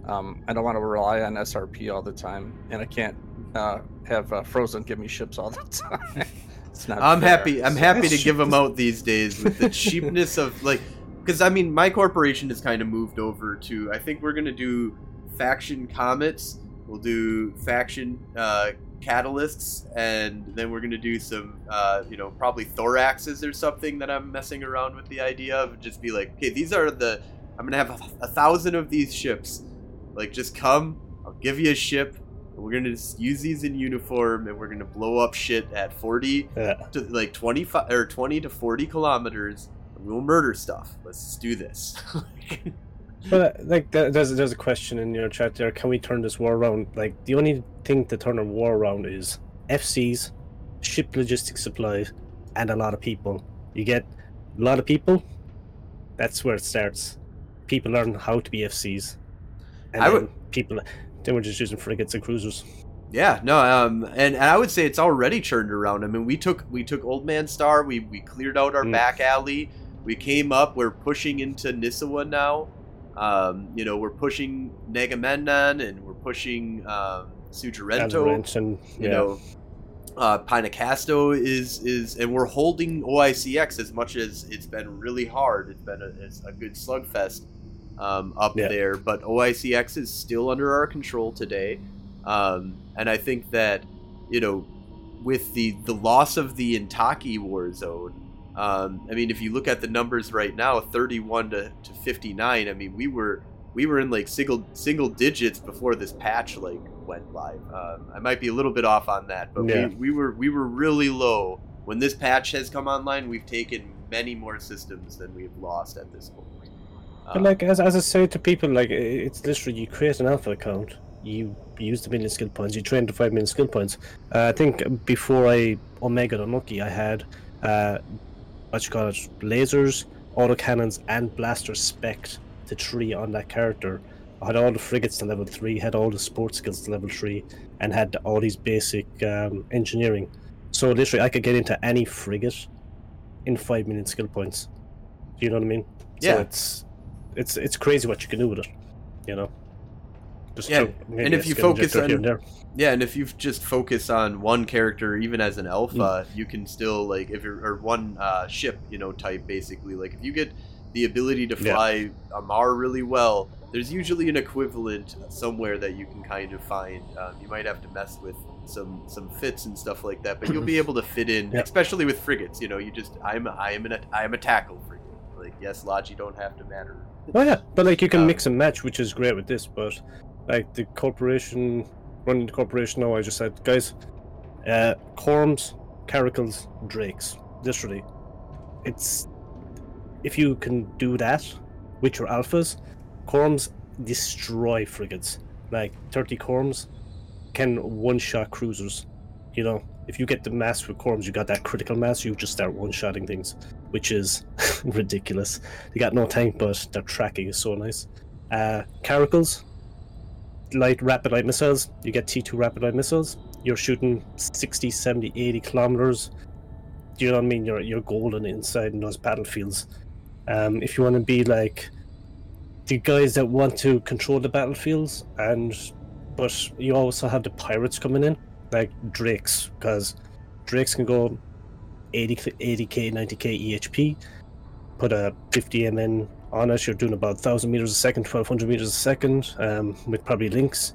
Um, I don't want to rely on SRP all the time, and I can't uh, have uh, Frozen give me ships all the [LAUGHS] time. it's not. I'm fair. happy. I'm So- happy to give them [LAUGHS] out these days with the cheapness of like, because I mean, my corporation has kind of moved over to. I think we're gonna do faction comets. We'll do faction uh, catalysts, and then we're gonna do some, uh, you know, probably thoraxes or something that I'm messing around with the idea of. Just be like, okay, these are the. I'm gonna have a, a thousand of these ships. Like, just come. I'll give you a ship. and We're gonna just use these in uniform, and we're gonna blow up shit at 40 Yeah. to like 25 or 20 to 40 kilometers and we'll murder stuff let's just do this [LAUGHS] But like, there's there's a question in your chat there. Can we turn this war around? Like, the only thing to turn a war around is FCs, ship logistics supplies, and a lot of people. You get a lot of people. That's where it starts. People learn how to be FCs, and I then would- people. Then we're just using frigates and cruisers. Yeah, no, um, and, and I would say it's already turned around. I mean, we took we took Old Man Star, we we cleared out our Mm. back alley, we came up, we're pushing into Nisuwa now. Um, you know, we're pushing Negamendon and we're pushing um. Avalanche and You know, uh, Pynekastoh is is, and we're holding OICX as much as it's been really hard. It's been a, it's a good slugfest um, up Yeah. there, but OICX is still under our control today. Um, and I think that you know, with the the loss of the Intaki war zone, um, I mean, if you look at the numbers right now, thirty-one to, to fifty-nine. I mean, we were we were in like single single digits before this patch like went live. Um, I might be a little bit off on that, but Yeah. we, we were we were really low when this patch has come online. We've taken many more systems than we've lost at this point. But Um, like as, as I say to people, like it's literally you create an alpha account, you use the million skill points, you train to five million skill points. Uh, I think before I Omega Unlucky, I had uh, what you call it, lasers, autocannons, and blasters spec to three on that character. I had all the frigates to level three, had all the sports skills to level three, and had all these basic um, engineering. So literally, I could get into any frigate in five million skill points. Do you know what I mean? Yeah. So it's it's it's crazy what you can do with it. You know. Just Yeah, and if you focus on- Yeah, and if you just focus on one character, even as an alpha, Mm. you can still like if you're or one uh, ship, you know, type basically. Like if you get the ability to Yeah. fly Amarr really well, there's usually an equivalent somewhere that you can kind of find. Um, you might have to mess with some some fits and stuff like that, but you'll be [CLEARS THROAT] able to fit in, Yeah. especially with frigates. You know, you just I'm I am an I am a tackle frigate. Like yes, Logi don't have to matter. Oh yeah, but like you can Um, mix and match, which is great with this. But like the corporation, running the corporation now, I just said, guys, uh, Corms, Caracals, Drakes, literally, it's if you can do that with your alphas, Corms destroy frigates. Like thirty Corms can one-shot cruisers. You know, if you get the mass with Corms, you got that critical mass. You just start one-shotting things, which is [LAUGHS] ridiculous. They got no tank, but their tracking is so nice. Uh, Caracals, light rapid light missiles. You get T2 rapid light missiles. You're shooting 60, 70, 80 kilometers. Do you know what I mean? You're you're golden inside in those battlefields. Um, if you want to be like the guys that want to control the battlefields, and but you also have the pirates coming in, like Drakes, because Drakes can go 80, 80k, 90k EHP put a 50 MN on it, you're doing about 1,000 meters a second, 1,200 meters a second, um, with probably links.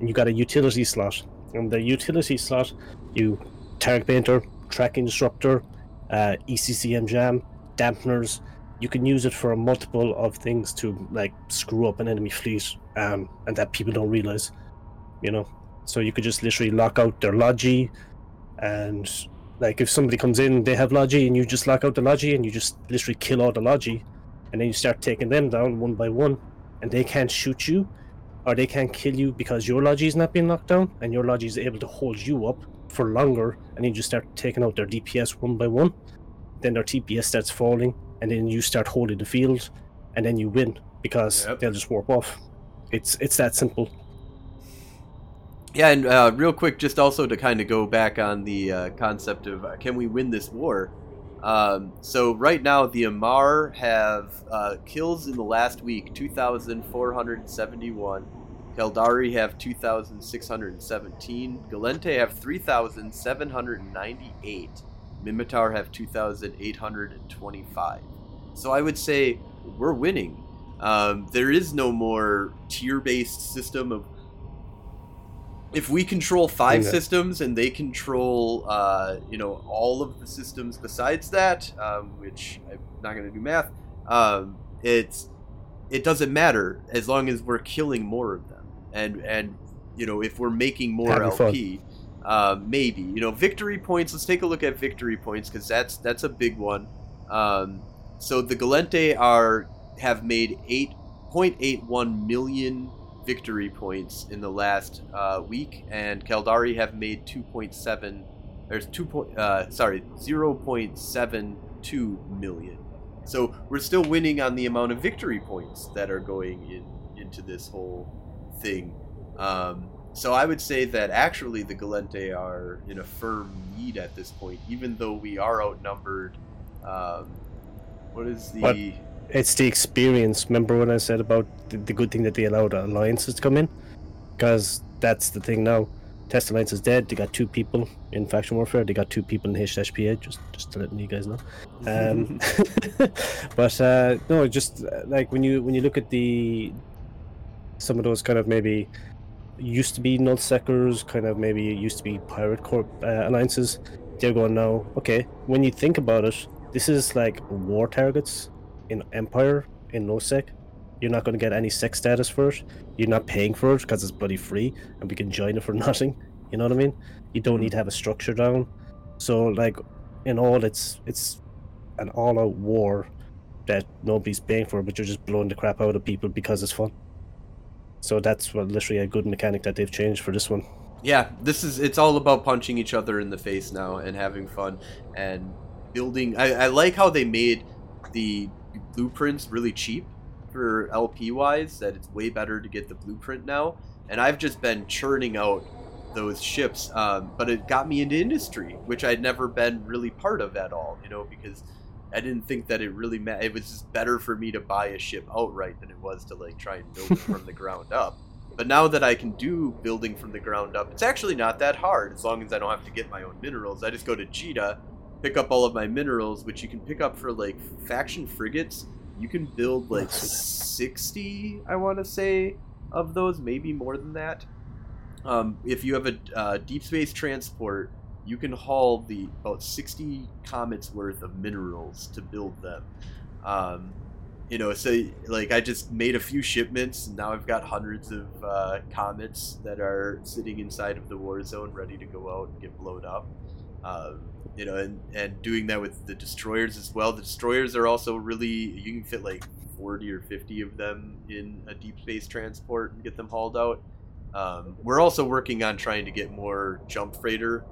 And you got a utility slot. And the utility slot, you target painter, tracking disruptor, uh, ECCM jam, dampeners. You can use it for a multiple of things to like screw up an enemy fleet, um, and that people don't realize. You know, so you could just literally lock out their logi, and like if somebody comes in, they have logi, and you just lock out the logi, and you just literally kill all the logi, and then you start taking them down one by one, and they can't shoot you, or they can't kill you because your logi is not being knocked down, and your logi is able to hold you up for longer, and then you just start taking out their DPS one by one. Then their TPS starts falling, and then you start holding the field, and then you win because Yep. they'll just warp off. It's it's that simple. Yeah, and uh, real quick, just also to kind of go back on the uh, concept of uh, can we win this war? Um, so right now, the Amarr have uh, kills in the last week 2,471. Caldari have 2,617. Gallente have 3,798. Minmatar have 2,825. So I would say we're winning. Um, there is no more tier-based system of if we control five Yeah. systems and they control uh, you know all of the systems besides that um, which i'm not going to do math um, it's it doesn't matter as long as we're killing more of them. And and you know if we're making more lp uh, maybe you know victory points let's take a look at victory points because that's that's a big one. Um, so the gallente are have made 0.81 million victory points in the last uh, week, and Caldari have made 2.7. There's two point. Uh, sorry, 0.72 million. So we're still winning on the amount of victory points that are going in into this whole thing. Um, so I would say that actually the Gallente are in a firm lead at this point, even though we are outnumbered. Um, what is the? It's the experience. Remember when I said about the, the good thing that they allowed alliances to come in? Because that's the thing now. Test Alliance is dead. They got two people in faction warfare. They got two people in HSPA. Just, just to let you guys know. Um, [LAUGHS] but uh, no, just uh, like when you when you look at the some of those kind of maybe used to be nullsecers, kind of maybe used to be pirate corp uh, alliances. They're going now. Okay, when you think about it, this is like war targets in Empire in no NoSec. You're not going to get any sec status for it. You're not paying for it because it's bloody free, and we can join it for [LAUGHS] nothing. You know what I mean? You don't need to have a structure down. So like, in all, it's it's an all-out war that nobody's paying for, but you're just blowing the crap out of people because it's fun. So that's what literally a good mechanic that they've changed for this one. Yeah, this is it's all about punching each other in the face now and having fun and building. I, I like how they made the blueprints really cheap for LP wise. That it's way better to get the blueprint now. And I've just been churning out those ships, um, but it got me into industry, which I'd never been really part of at all. You know, because I didn't think that it really meant it was just better for me to buy a ship outright than it was to like try and build it from the ground up. But now that I can do building from the ground up, it's actually not that hard as long as I don't have to get my own minerals. I just go to Jita, pick up all of my minerals, which you can pick up for like faction frigates. You can build like 60, I want to say, of those, maybe more than that. Um, if you have a uh, deep space transport, you can haul the about 60 comets worth of minerals to build them. Um, you know, so like I just made a few shipments, and now I've got hundreds of uh, comets that are sitting inside of the war zone, ready to go out and get blown up. Um, you know, and and doing that with the destroyers as well. The destroyers are also really you can fit like 40 or 50 of them in a deep space transport and get them hauled out. Um, we're also working on trying to get more jump freighter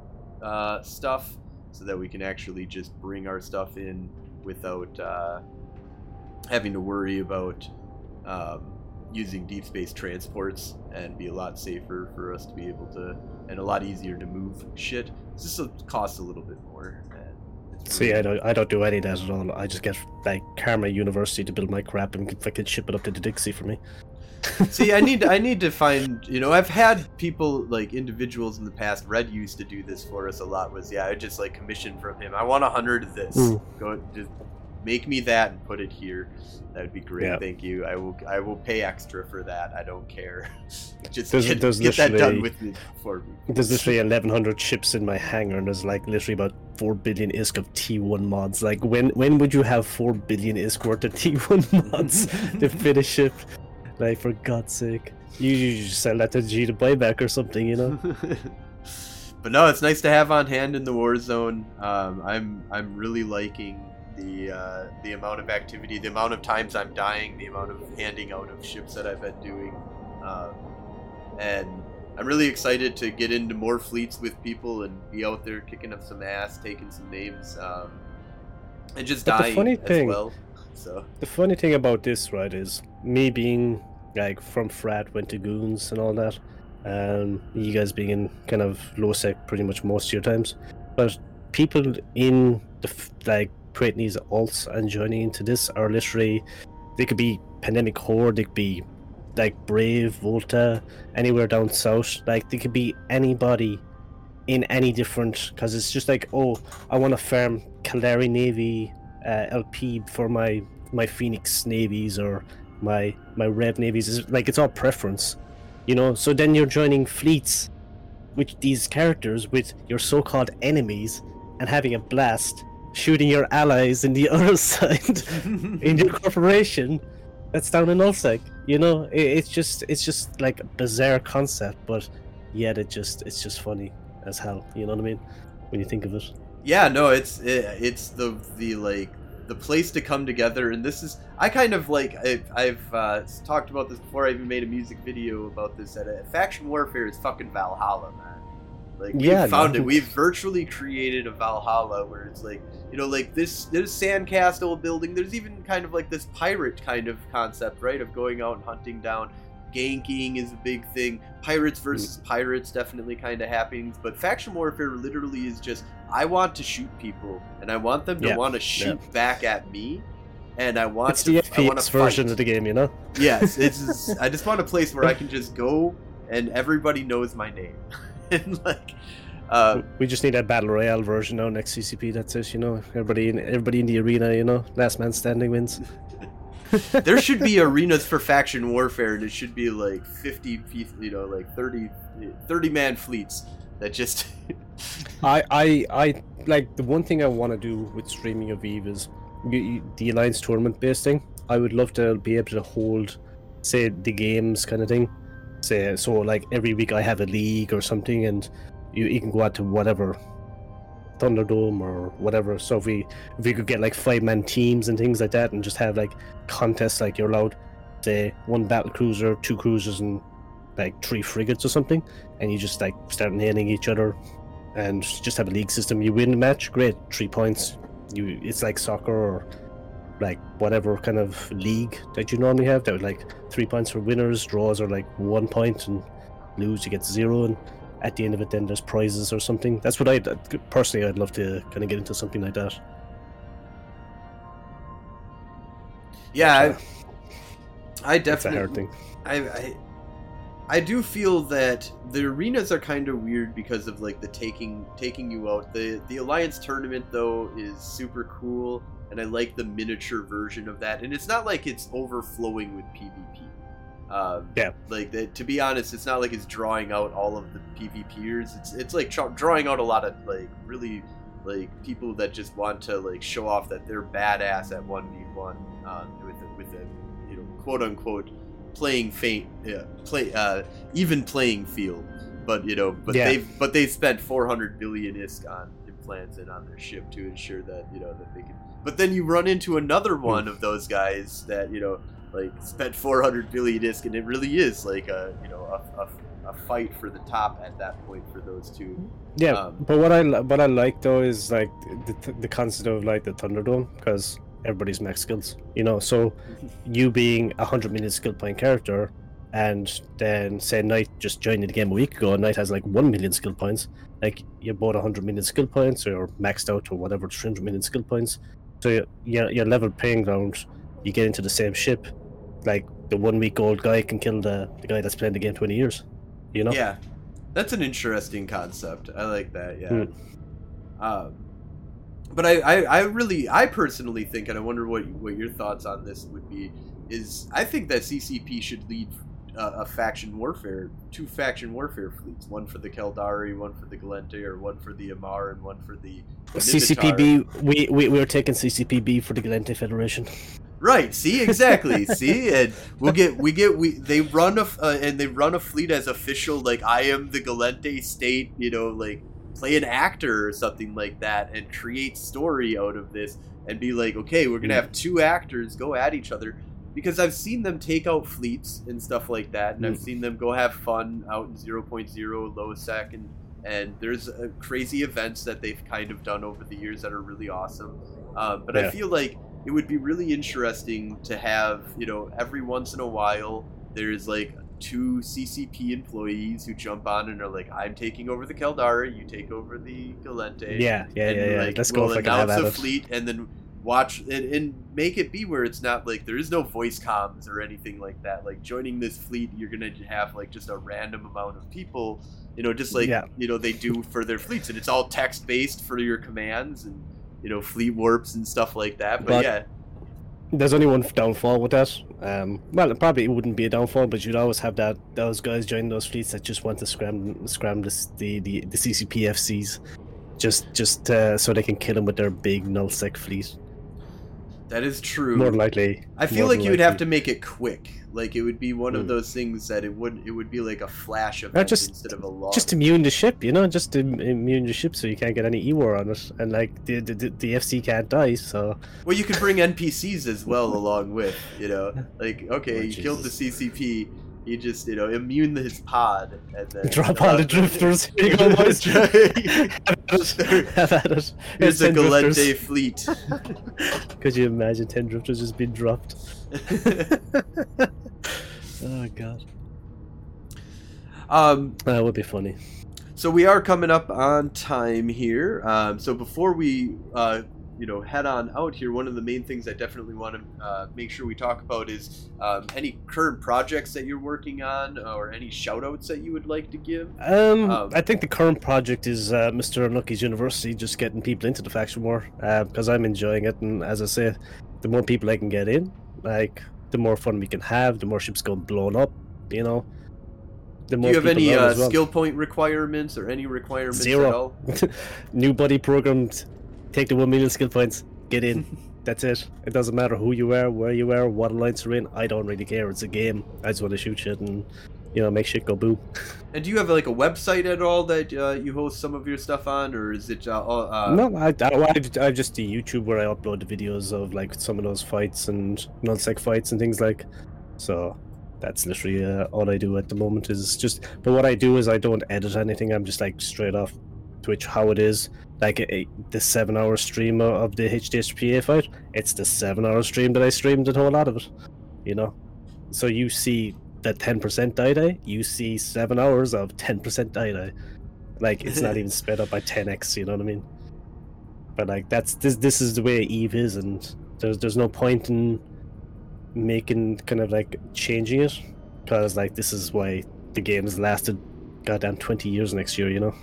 uh, stuff so that we can actually just bring our stuff in without uh, having to worry about um, using deep space transports and be a lot safer for us to be able to and a lot easier to move shit. It's just costs a little bit more. See, I don't, I don't do any of that at all. I just get like Karma University to build my crap and fucking ship it up to the Dixie for me. [LAUGHS] See, I need I need to [LAUGHS] find you know I've had people like individuals in the past. Red used to do this for us a lot. Was yeah, I just like commission from him. I want a hundred of this. Mm. Go just make me that and put it here. That would be great. Yeah. Thank you. I will I will pay extra for that. I don't care. [LAUGHS] just there's, get, there's get that done with me for me. There's literally 1100 chips in my hangar, and there's like literally about four billion ISK of T1 mods. Like when when would you have four billion ISK worth of [LAUGHS] T1 mods to [LAUGHS] fit a ship? Like for God's sake, you, you just sell that to G to buyback or something, you know. but no, it's nice to have on hand in the war zone. Um, I'm I'm really liking the uh, the amount of activity, the amount of times I'm dying, the amount of handing out of ships that I've been doing, um, and I'm really excited to get into more fleets with people and be out there kicking up some ass, taking some names, um, and just but dying the funny thing, well. So the funny thing about this, right, is me being like from frat, went to goons and all that. Um, you guys being in kind of low sec pretty much most of your times, but people in the like creating these alts and joining into this are literally they could be pandemic horde, they could be like brave volta anywhere down south like they could be anybody in any different because it's just like oh i want to farm Caldari navy uh, LP for my my Phoenix navies or my my Rev navies. Is like it's all preference, you know. So then you're joining fleets with these characters with your so-called enemies and having a blast shooting your allies in the [LAUGHS] other side [LAUGHS] in your corporation that's down in Nullsec. You know, it, it's just it's just like a bizarre concept, but yet it just it's just funny as hell. You know what I mean? When you think of it. Yeah, no, it's it, it's the the like the place to come together. And this is I kind of like I've, I've uh, talked about this before. I even made a music video about this. At a, faction warfare is fucking Valhalla, man. Like we Yeah, found no. it. We've virtually created a Valhalla where it's like you know like this this sandcastle building. There's even kind of like this pirate kind of concept, right? Of going out and hunting down. Ganking is a big thing. Pirates mm. versus pirates definitely kind of happens, but faction warfare literally is just I want to shoot people and I want them to Yeah, want to shoot back at me, and I want It's to. the FPS version of the game, you know. Yes, it's. Just, [LAUGHS] I just want a place where I can just go and everybody knows my name, and [LAUGHS] like, uh, we just need a battle royale version now next CCP. That's it, you know. Everybody in everybody in the arena, you know. Last man standing wins. [LAUGHS] there should be [LAUGHS] arenas for faction warfare, and it should be like fifty, piece, you know, like 30, 30 man fleets that just. I, I, I like the one thing I want to do with streaming of Eve is you, you, the alliance tournament based thing. I would love to be able to hold, say, the games kind of thing. Say so, like every week I have a league or something, and you, you can go out to whatever Thunderdome or whatever. So if we if we could get like five man teams and things like that, and just have like contests like you're allowed, say one battle cruiser, two cruisers, and like three frigates or something, and you just like start nailing each other and just have a league system. You win the match, great, three points. You it's like soccer or like whatever kind of league that you normally have. That would like three points for winners, draws are like one point, and lose you get zero. And at the end of it, then there's prizes or something. That's what I personally I'd love to kind of get into something like that. yeah, I, I That's a hard definitely. thing. I, I I do feel that the arenas are kind of weird because of like the taking taking you out. The the alliance tournament though is super cool, and I like the miniature version of that. And it's not like it's overflowing with PvP. Um, Yeah. Like that. To be honest, it's not like it's drawing out all of the PvPers. It's it's like tra- drawing out a lot of like really like people that just want to like show off that they're badass at one v one um, with a, with a you know quote unquote playing faint play uh, even playing field but you know but Yeah. they've but they spent 400 billion isk on implants and on their ship to ensure that you know that they can but then you run into another Hmm. one of those guys that you know like spent 400 billion disc, and it really is like a you know a, a, a fight for the top at that point for those two Yeah, Um, but what I what I like though is like the the concept of like the Thunderdome because everybody's max skills, you know. So [LAUGHS] you being a hundred million skill point character, and then say Knight just joined the game a week ago, and Knight has like one million skill points. Like you bought a hundred million skill points or maxed out or whatever, three hundred million skill points. So you- you're you're level playing ground. You get into the same ship. Like the one week old guy can kill the, the guy that's playing the game twenty years. You know. Yeah, that's an interesting concept. I like that. Yeah. Um, but I, I, I really, I personally think, and I wonder what what your thoughts on this would be, is I think that CCP should lead uh, a faction warfare, two faction warfare fleets, one for the Caldari, one for the Gallente, or one for the Amarr, and one for the. CCPB, we, we we were taking CCPB for the Gallente Federation. Right. See exactly. [LAUGHS] see, and we'll get we get we they run a uh, and they run a fleet as official. Like I am the Gallente state. You know, like play an actor or something like that, and create story out of this, and be like, okay, we're gonna have two actors go at each other. Because I've seen them take out fleets and stuff like that, and I've Mm. seen them go have fun out in 0.0 low sec, and and there's uh, crazy events that they've kind of done over the years that are really awesome. Um, but I feel like it would be really interesting to have, you know, every once in a while, there's like two CCP employees who jump on and are like, I'm taking over the Caldari, you take over the Gallente. Yeah, yeah, and yeah, yeah. like, Let's go we'll can announce a fleet and then watch and, and make it be where it's not like there is no voice comms or anything like that. Like joining this fleet, you're gonna have like just a random amount of people, you know, just like Yeah. you know they do for their fleets, and it's all text based for your commands and you know fleet warps and stuff like that. But, But- yeah, There's only one downfall with that. Um, well, it probably wouldn't be a downfall, but you'd always have that those guys join those fleets that just want to scram scram this, the the the CCPFCs, just just uh, so they can kill them with their big nullsec fleet. That is true. More likely. I feel like you would have to make it quick. Like it would be one of Hmm. those things that it would it would be like a flash event just- instead of a long. just immune the ship, you know, just im- immune the ship so you can't get any E-war on it, and like the the, the, FC can't die, so Well, you could bring NPCs as well along with, you know, [LAUGHS] like okay, Oh, you killed the CCP, you just you know immune his pod and then drop [LAUGHS] all the drifters. Here you go, boys. Have at it. [LAUGHS] Have at it. Here's the 10 drifters. Gallente fleet. [LAUGHS] Could you imagine ten drifters just being dropped? oh god, um, that would be funny. so we are coming up on time here. Um, so before we, uh, you know, head on out here, one of the main things I definitely want to uh, make sure we talk about is um, any current projects that you're working on, or any shout-outs that you would like to give. Um, Um, I think the current project is uh, Mr. Unlucky's University, just getting people into the faction war because I'm enjoying it, and as I say, the more people I can get in, like the more fun we can have, the more ships go blown up, you know. Do you have any uh, well. skill point requirements or any requirements at Zero. all? [LAUGHS] New buddy programmed. Take the one million skill points. Get in. [LAUGHS] That's it. It doesn't matter who you are, where you are, what alliance you're in. I don't really care. It's a game. I just want to shoot shit and, you know, make shit go boom. [LAUGHS] And do you have like a website at all that uh, you host some of your stuff on, or is it uh, all, uh, no, I, I, I, just do YouTube where I upload the videos of like some of those fights and nullsec fights and things like. So that's literally uh, all I do at the moment is just. But what I do is I don't edit anything. I'm just like straight off Twitch how it is. Like a, the seven hour stream of the HDHPA fight, it's the seven hour stream that I streamed a whole lot of it. You know, so you see the ten percent die die, you see seven hours of ten percent die die. Like it's not [LAUGHS] even sped up by ten x. You know what I mean? But like that's this this is the way Eve is, and there's there's no point in making kind of like changing it because like this is why the game has lasted goddamn 20 years next year you know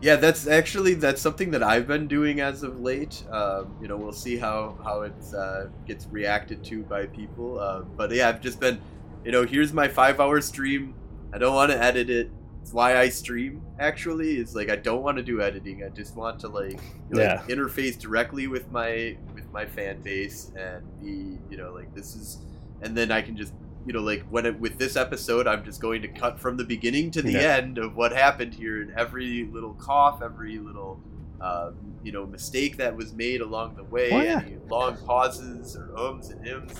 Yeah, that's actually that's something that I've been doing as of late. Um, you know, we'll see how how it uh, gets reacted to by people. Uh, but yeah, I've just been, you know, here's my five hour stream. I don't want to edit it. It's why I stream. Actually, is like I don't want to do editing. I just want to like, like Yeah. interface directly with my with my fan base and be you know like this is, and then I can just you know like when it, with this episode i'm just going to cut from the beginning to the Yeah. end of what happened here and every little cough every little um, you know mistake that was made along the way Oh, yeah. any long pauses or ums and ims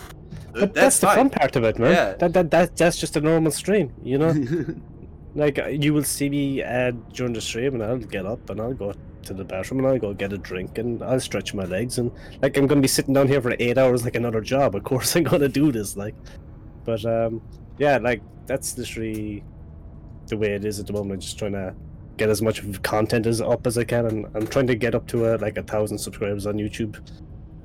but that's, the fun part of it man Yeah. that, that, that that's just a normal stream you know [LAUGHS] like uh, you will see me uh, during the stream and i'll get up and i'll go to the bathroom and i'll go get a drink and i'll stretch my legs and like i'm gonna be sitting down here for eight hours like another job of course [LAUGHS] i'm gonna do this like but um yeah like that's literally the way it is at the moment I'm just trying to get as much of content as up as i can and i'm trying to get up to uh, like a thousand subscribers on youtube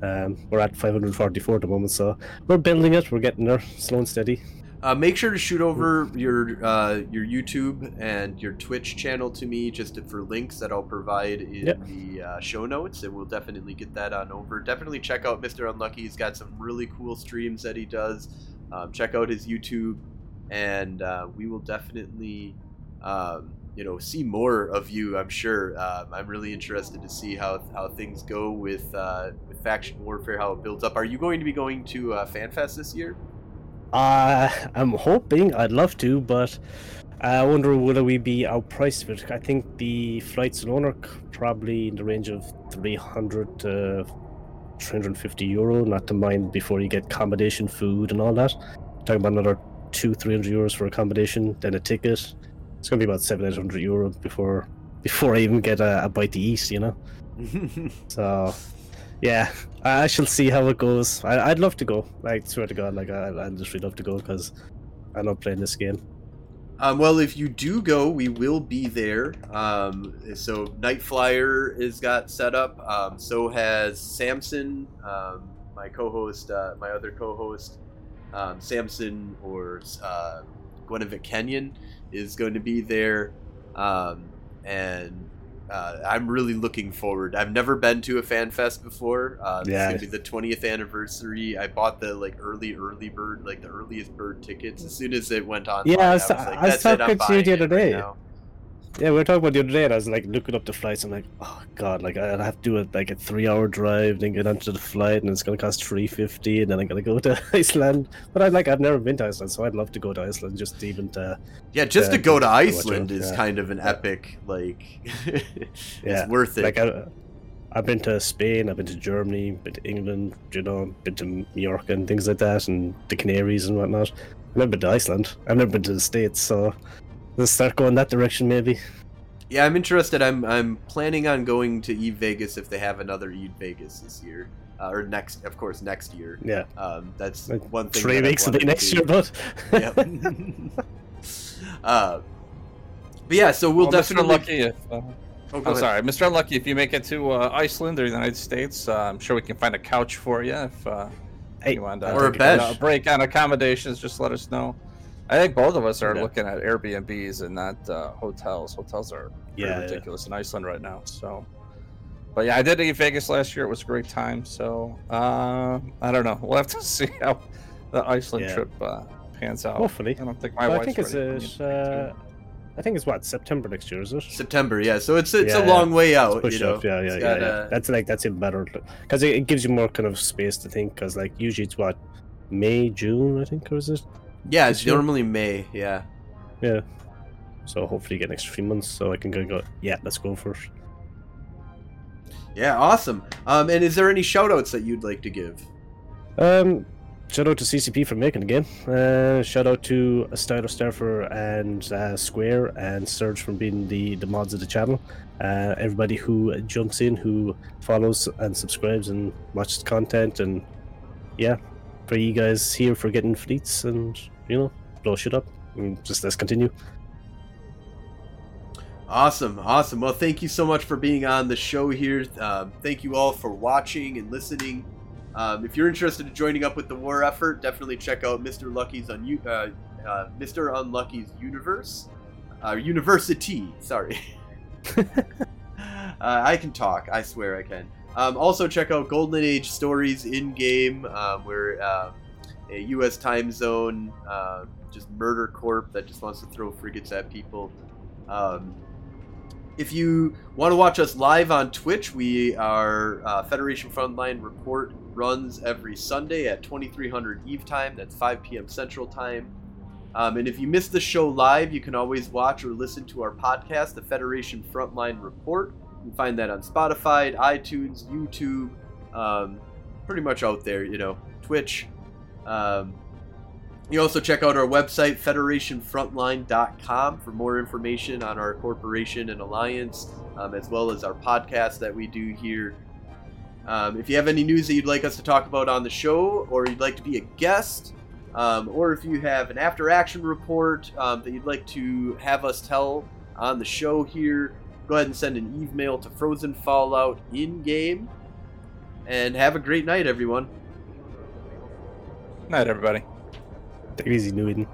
um, we're at 544 at the moment so we're building it we're getting there slow and steady Uh, make sure to shoot over your uh, your YouTube and your Twitch channel to me just for links that I'll provide in Yep. the uh, show notes, and we'll definitely get that on over. Definitely check out Mr. Unlucky. He's got some really cool streams that he does. Um, check out his YouTube, and uh, we will definitely. Um, you know, see more of you. I'm sure. Um, I'm really interested to see how, how things go with uh, with faction warfare, how it builds up. Are you going to be going to uh, FanFest this year? Uh, I'm hoping. I'd love to, but I wonder will we be outpriced for it. I think the flights alone are probably in the range of 300 to 350 euro, not to mind before you get accommodation, food, and all that. Talking about another two, 300 euros for accommodation, then a ticket. It's gonna be about 700 euro before before I even get a, a bite to eat, you know. [LAUGHS] So, yeah, I I shall see how it goes. I, I'd love to go. Like, swear to God, like I, I'd just really love to go because I love playing this game. Um, well, if you do go, we will be there. Um, so Night Flyer is got set up. Um, so has Samson, um, my co-host, uh, my other co-host, um, Samson or uh, Gwenevit Kenyon is going to be there, um, and uh, I'm really looking forward. I've never been to a fan fest before. Uh, Yeah. It's gonna be the 20th anniversary. I bought the like early, early bird, like the earliest bird tickets as soon as it went on. Yeah, I I was- was like, I was "That's it, I'm talking to you the other day. now." Yeah, we were talking about the other day, and I was like looking up the flights. I'm like, oh god, like I'll have to do it like a three-hour drive, then get onto the flight, and it's gonna cost three fifty, and then I'm gonna go to [LAUGHS] Iceland. But I like I've never been to Iceland, so I'd love to go to Iceland just even to. Yeah, just Yeah, to go to to Iceland is yeah. kind of an epic like. [LAUGHS] Yeah, it's worth it. Like I, I've been to Spain, I've been to Germany, been to England, you know, been to Mallorca and things like that, and the Canaries and whatnot. I've never been to Iceland. I've never been to the States, so let's start going that direction maybe. Yeah, I'm interested. I'm I'm planning on going to Eve Vegas if they have another Eve Vegas this year, uh, or next, of course, next year. Yeah, Um, that's like one thing. three weeks will be wanted to next do. year, but Yep. [LAUGHS] [LAUGHS] uh, but yeah, so we'll Well, Mr. definitely. Unlucky, if uh, Oh, go I'm sorry, Mr. Unlucky, if you make it to uh, Iceland or the United States, uh, I'm sure we can find a couch for you if uh, Hey, you want I'll uh, Or a take it. bed. a break on accommodations. Just let us know. I think both of us are Yeah. looking at Airbnbs and not uh, hotels. Hotels are pretty Yeah, yeah. ridiculous in Iceland right now. So, but yeah, I did Eve Vegas last year. It was a great time. So uh, I don't know. We'll have to [LAUGHS] see how the Iceland Yeah. trip uh, pans out. Hopefully. I don't think my But I think it's ready for me uh, to uh, take two. I think it's what September next year, is it? September, yeah. So it's it's Yeah, a yeah. long way out, you Push know. up, yeah, yeah, It's yeah, got, yeah. uh, That's like that's even better because it, it gives you more kind of space to think. Because like usually it's what May, June, I think, or is it? Yeah, it's year. normally May. Yeah. Yeah. So hopefully get an extra few months so I can go. go yeah, let's go for it. Yeah, awesome. Um, and is there any shout outs that you'd like to give? Um, shout out to CCP for making the game. Uh, shout out to Starfer and uh, Square and Surge for being the, the mods of the channel. Uh, everybody who jumps in, who follows and subscribes and watches content, and yeah, for you guys here for getting fleets and you know blow shit up. Just let's continue. Awesome, awesome. Well, thank you so much for being on the show here. Um, thank you all for watching and listening. Um, if you're interested in joining up with the war effort, definitely check out Mr. Lucky's on you, uh, uh, Mr. Unlucky's universe, uh, university. Sorry, [LAUGHS] uh, I can talk. I swear I can. Um, also, check out Golden Age stories in game, um, where um, a U.S. time zone uh, just murder corp that just wants to throw frigates at people. Um, if you want to watch us live on Twitch, we are uh, Federation Frontline Report runs every Sunday at 2300 Eve time. That's 5 p.m. Central time. Um, and if you miss the show live, you can always watch or listen to our podcast, the Federation Frontline Report. You can find that on Spotify, iTunes, YouTube, um, pretty much out there, you know, Twitch. Um, you also check out our website, federationfrontline.com, for more information on our corporation and alliance, um, as well as our podcast that we do here. Um, if you have any news that you'd like us to talk about on the show, or you'd like to be a guest, um, or if you have an after action report um, that you'd like to have us tell on the show here, go ahead and send an email to Frozen Fallout in game. And have a great night, everyone. Night, everybody. Take it easy, New Eden.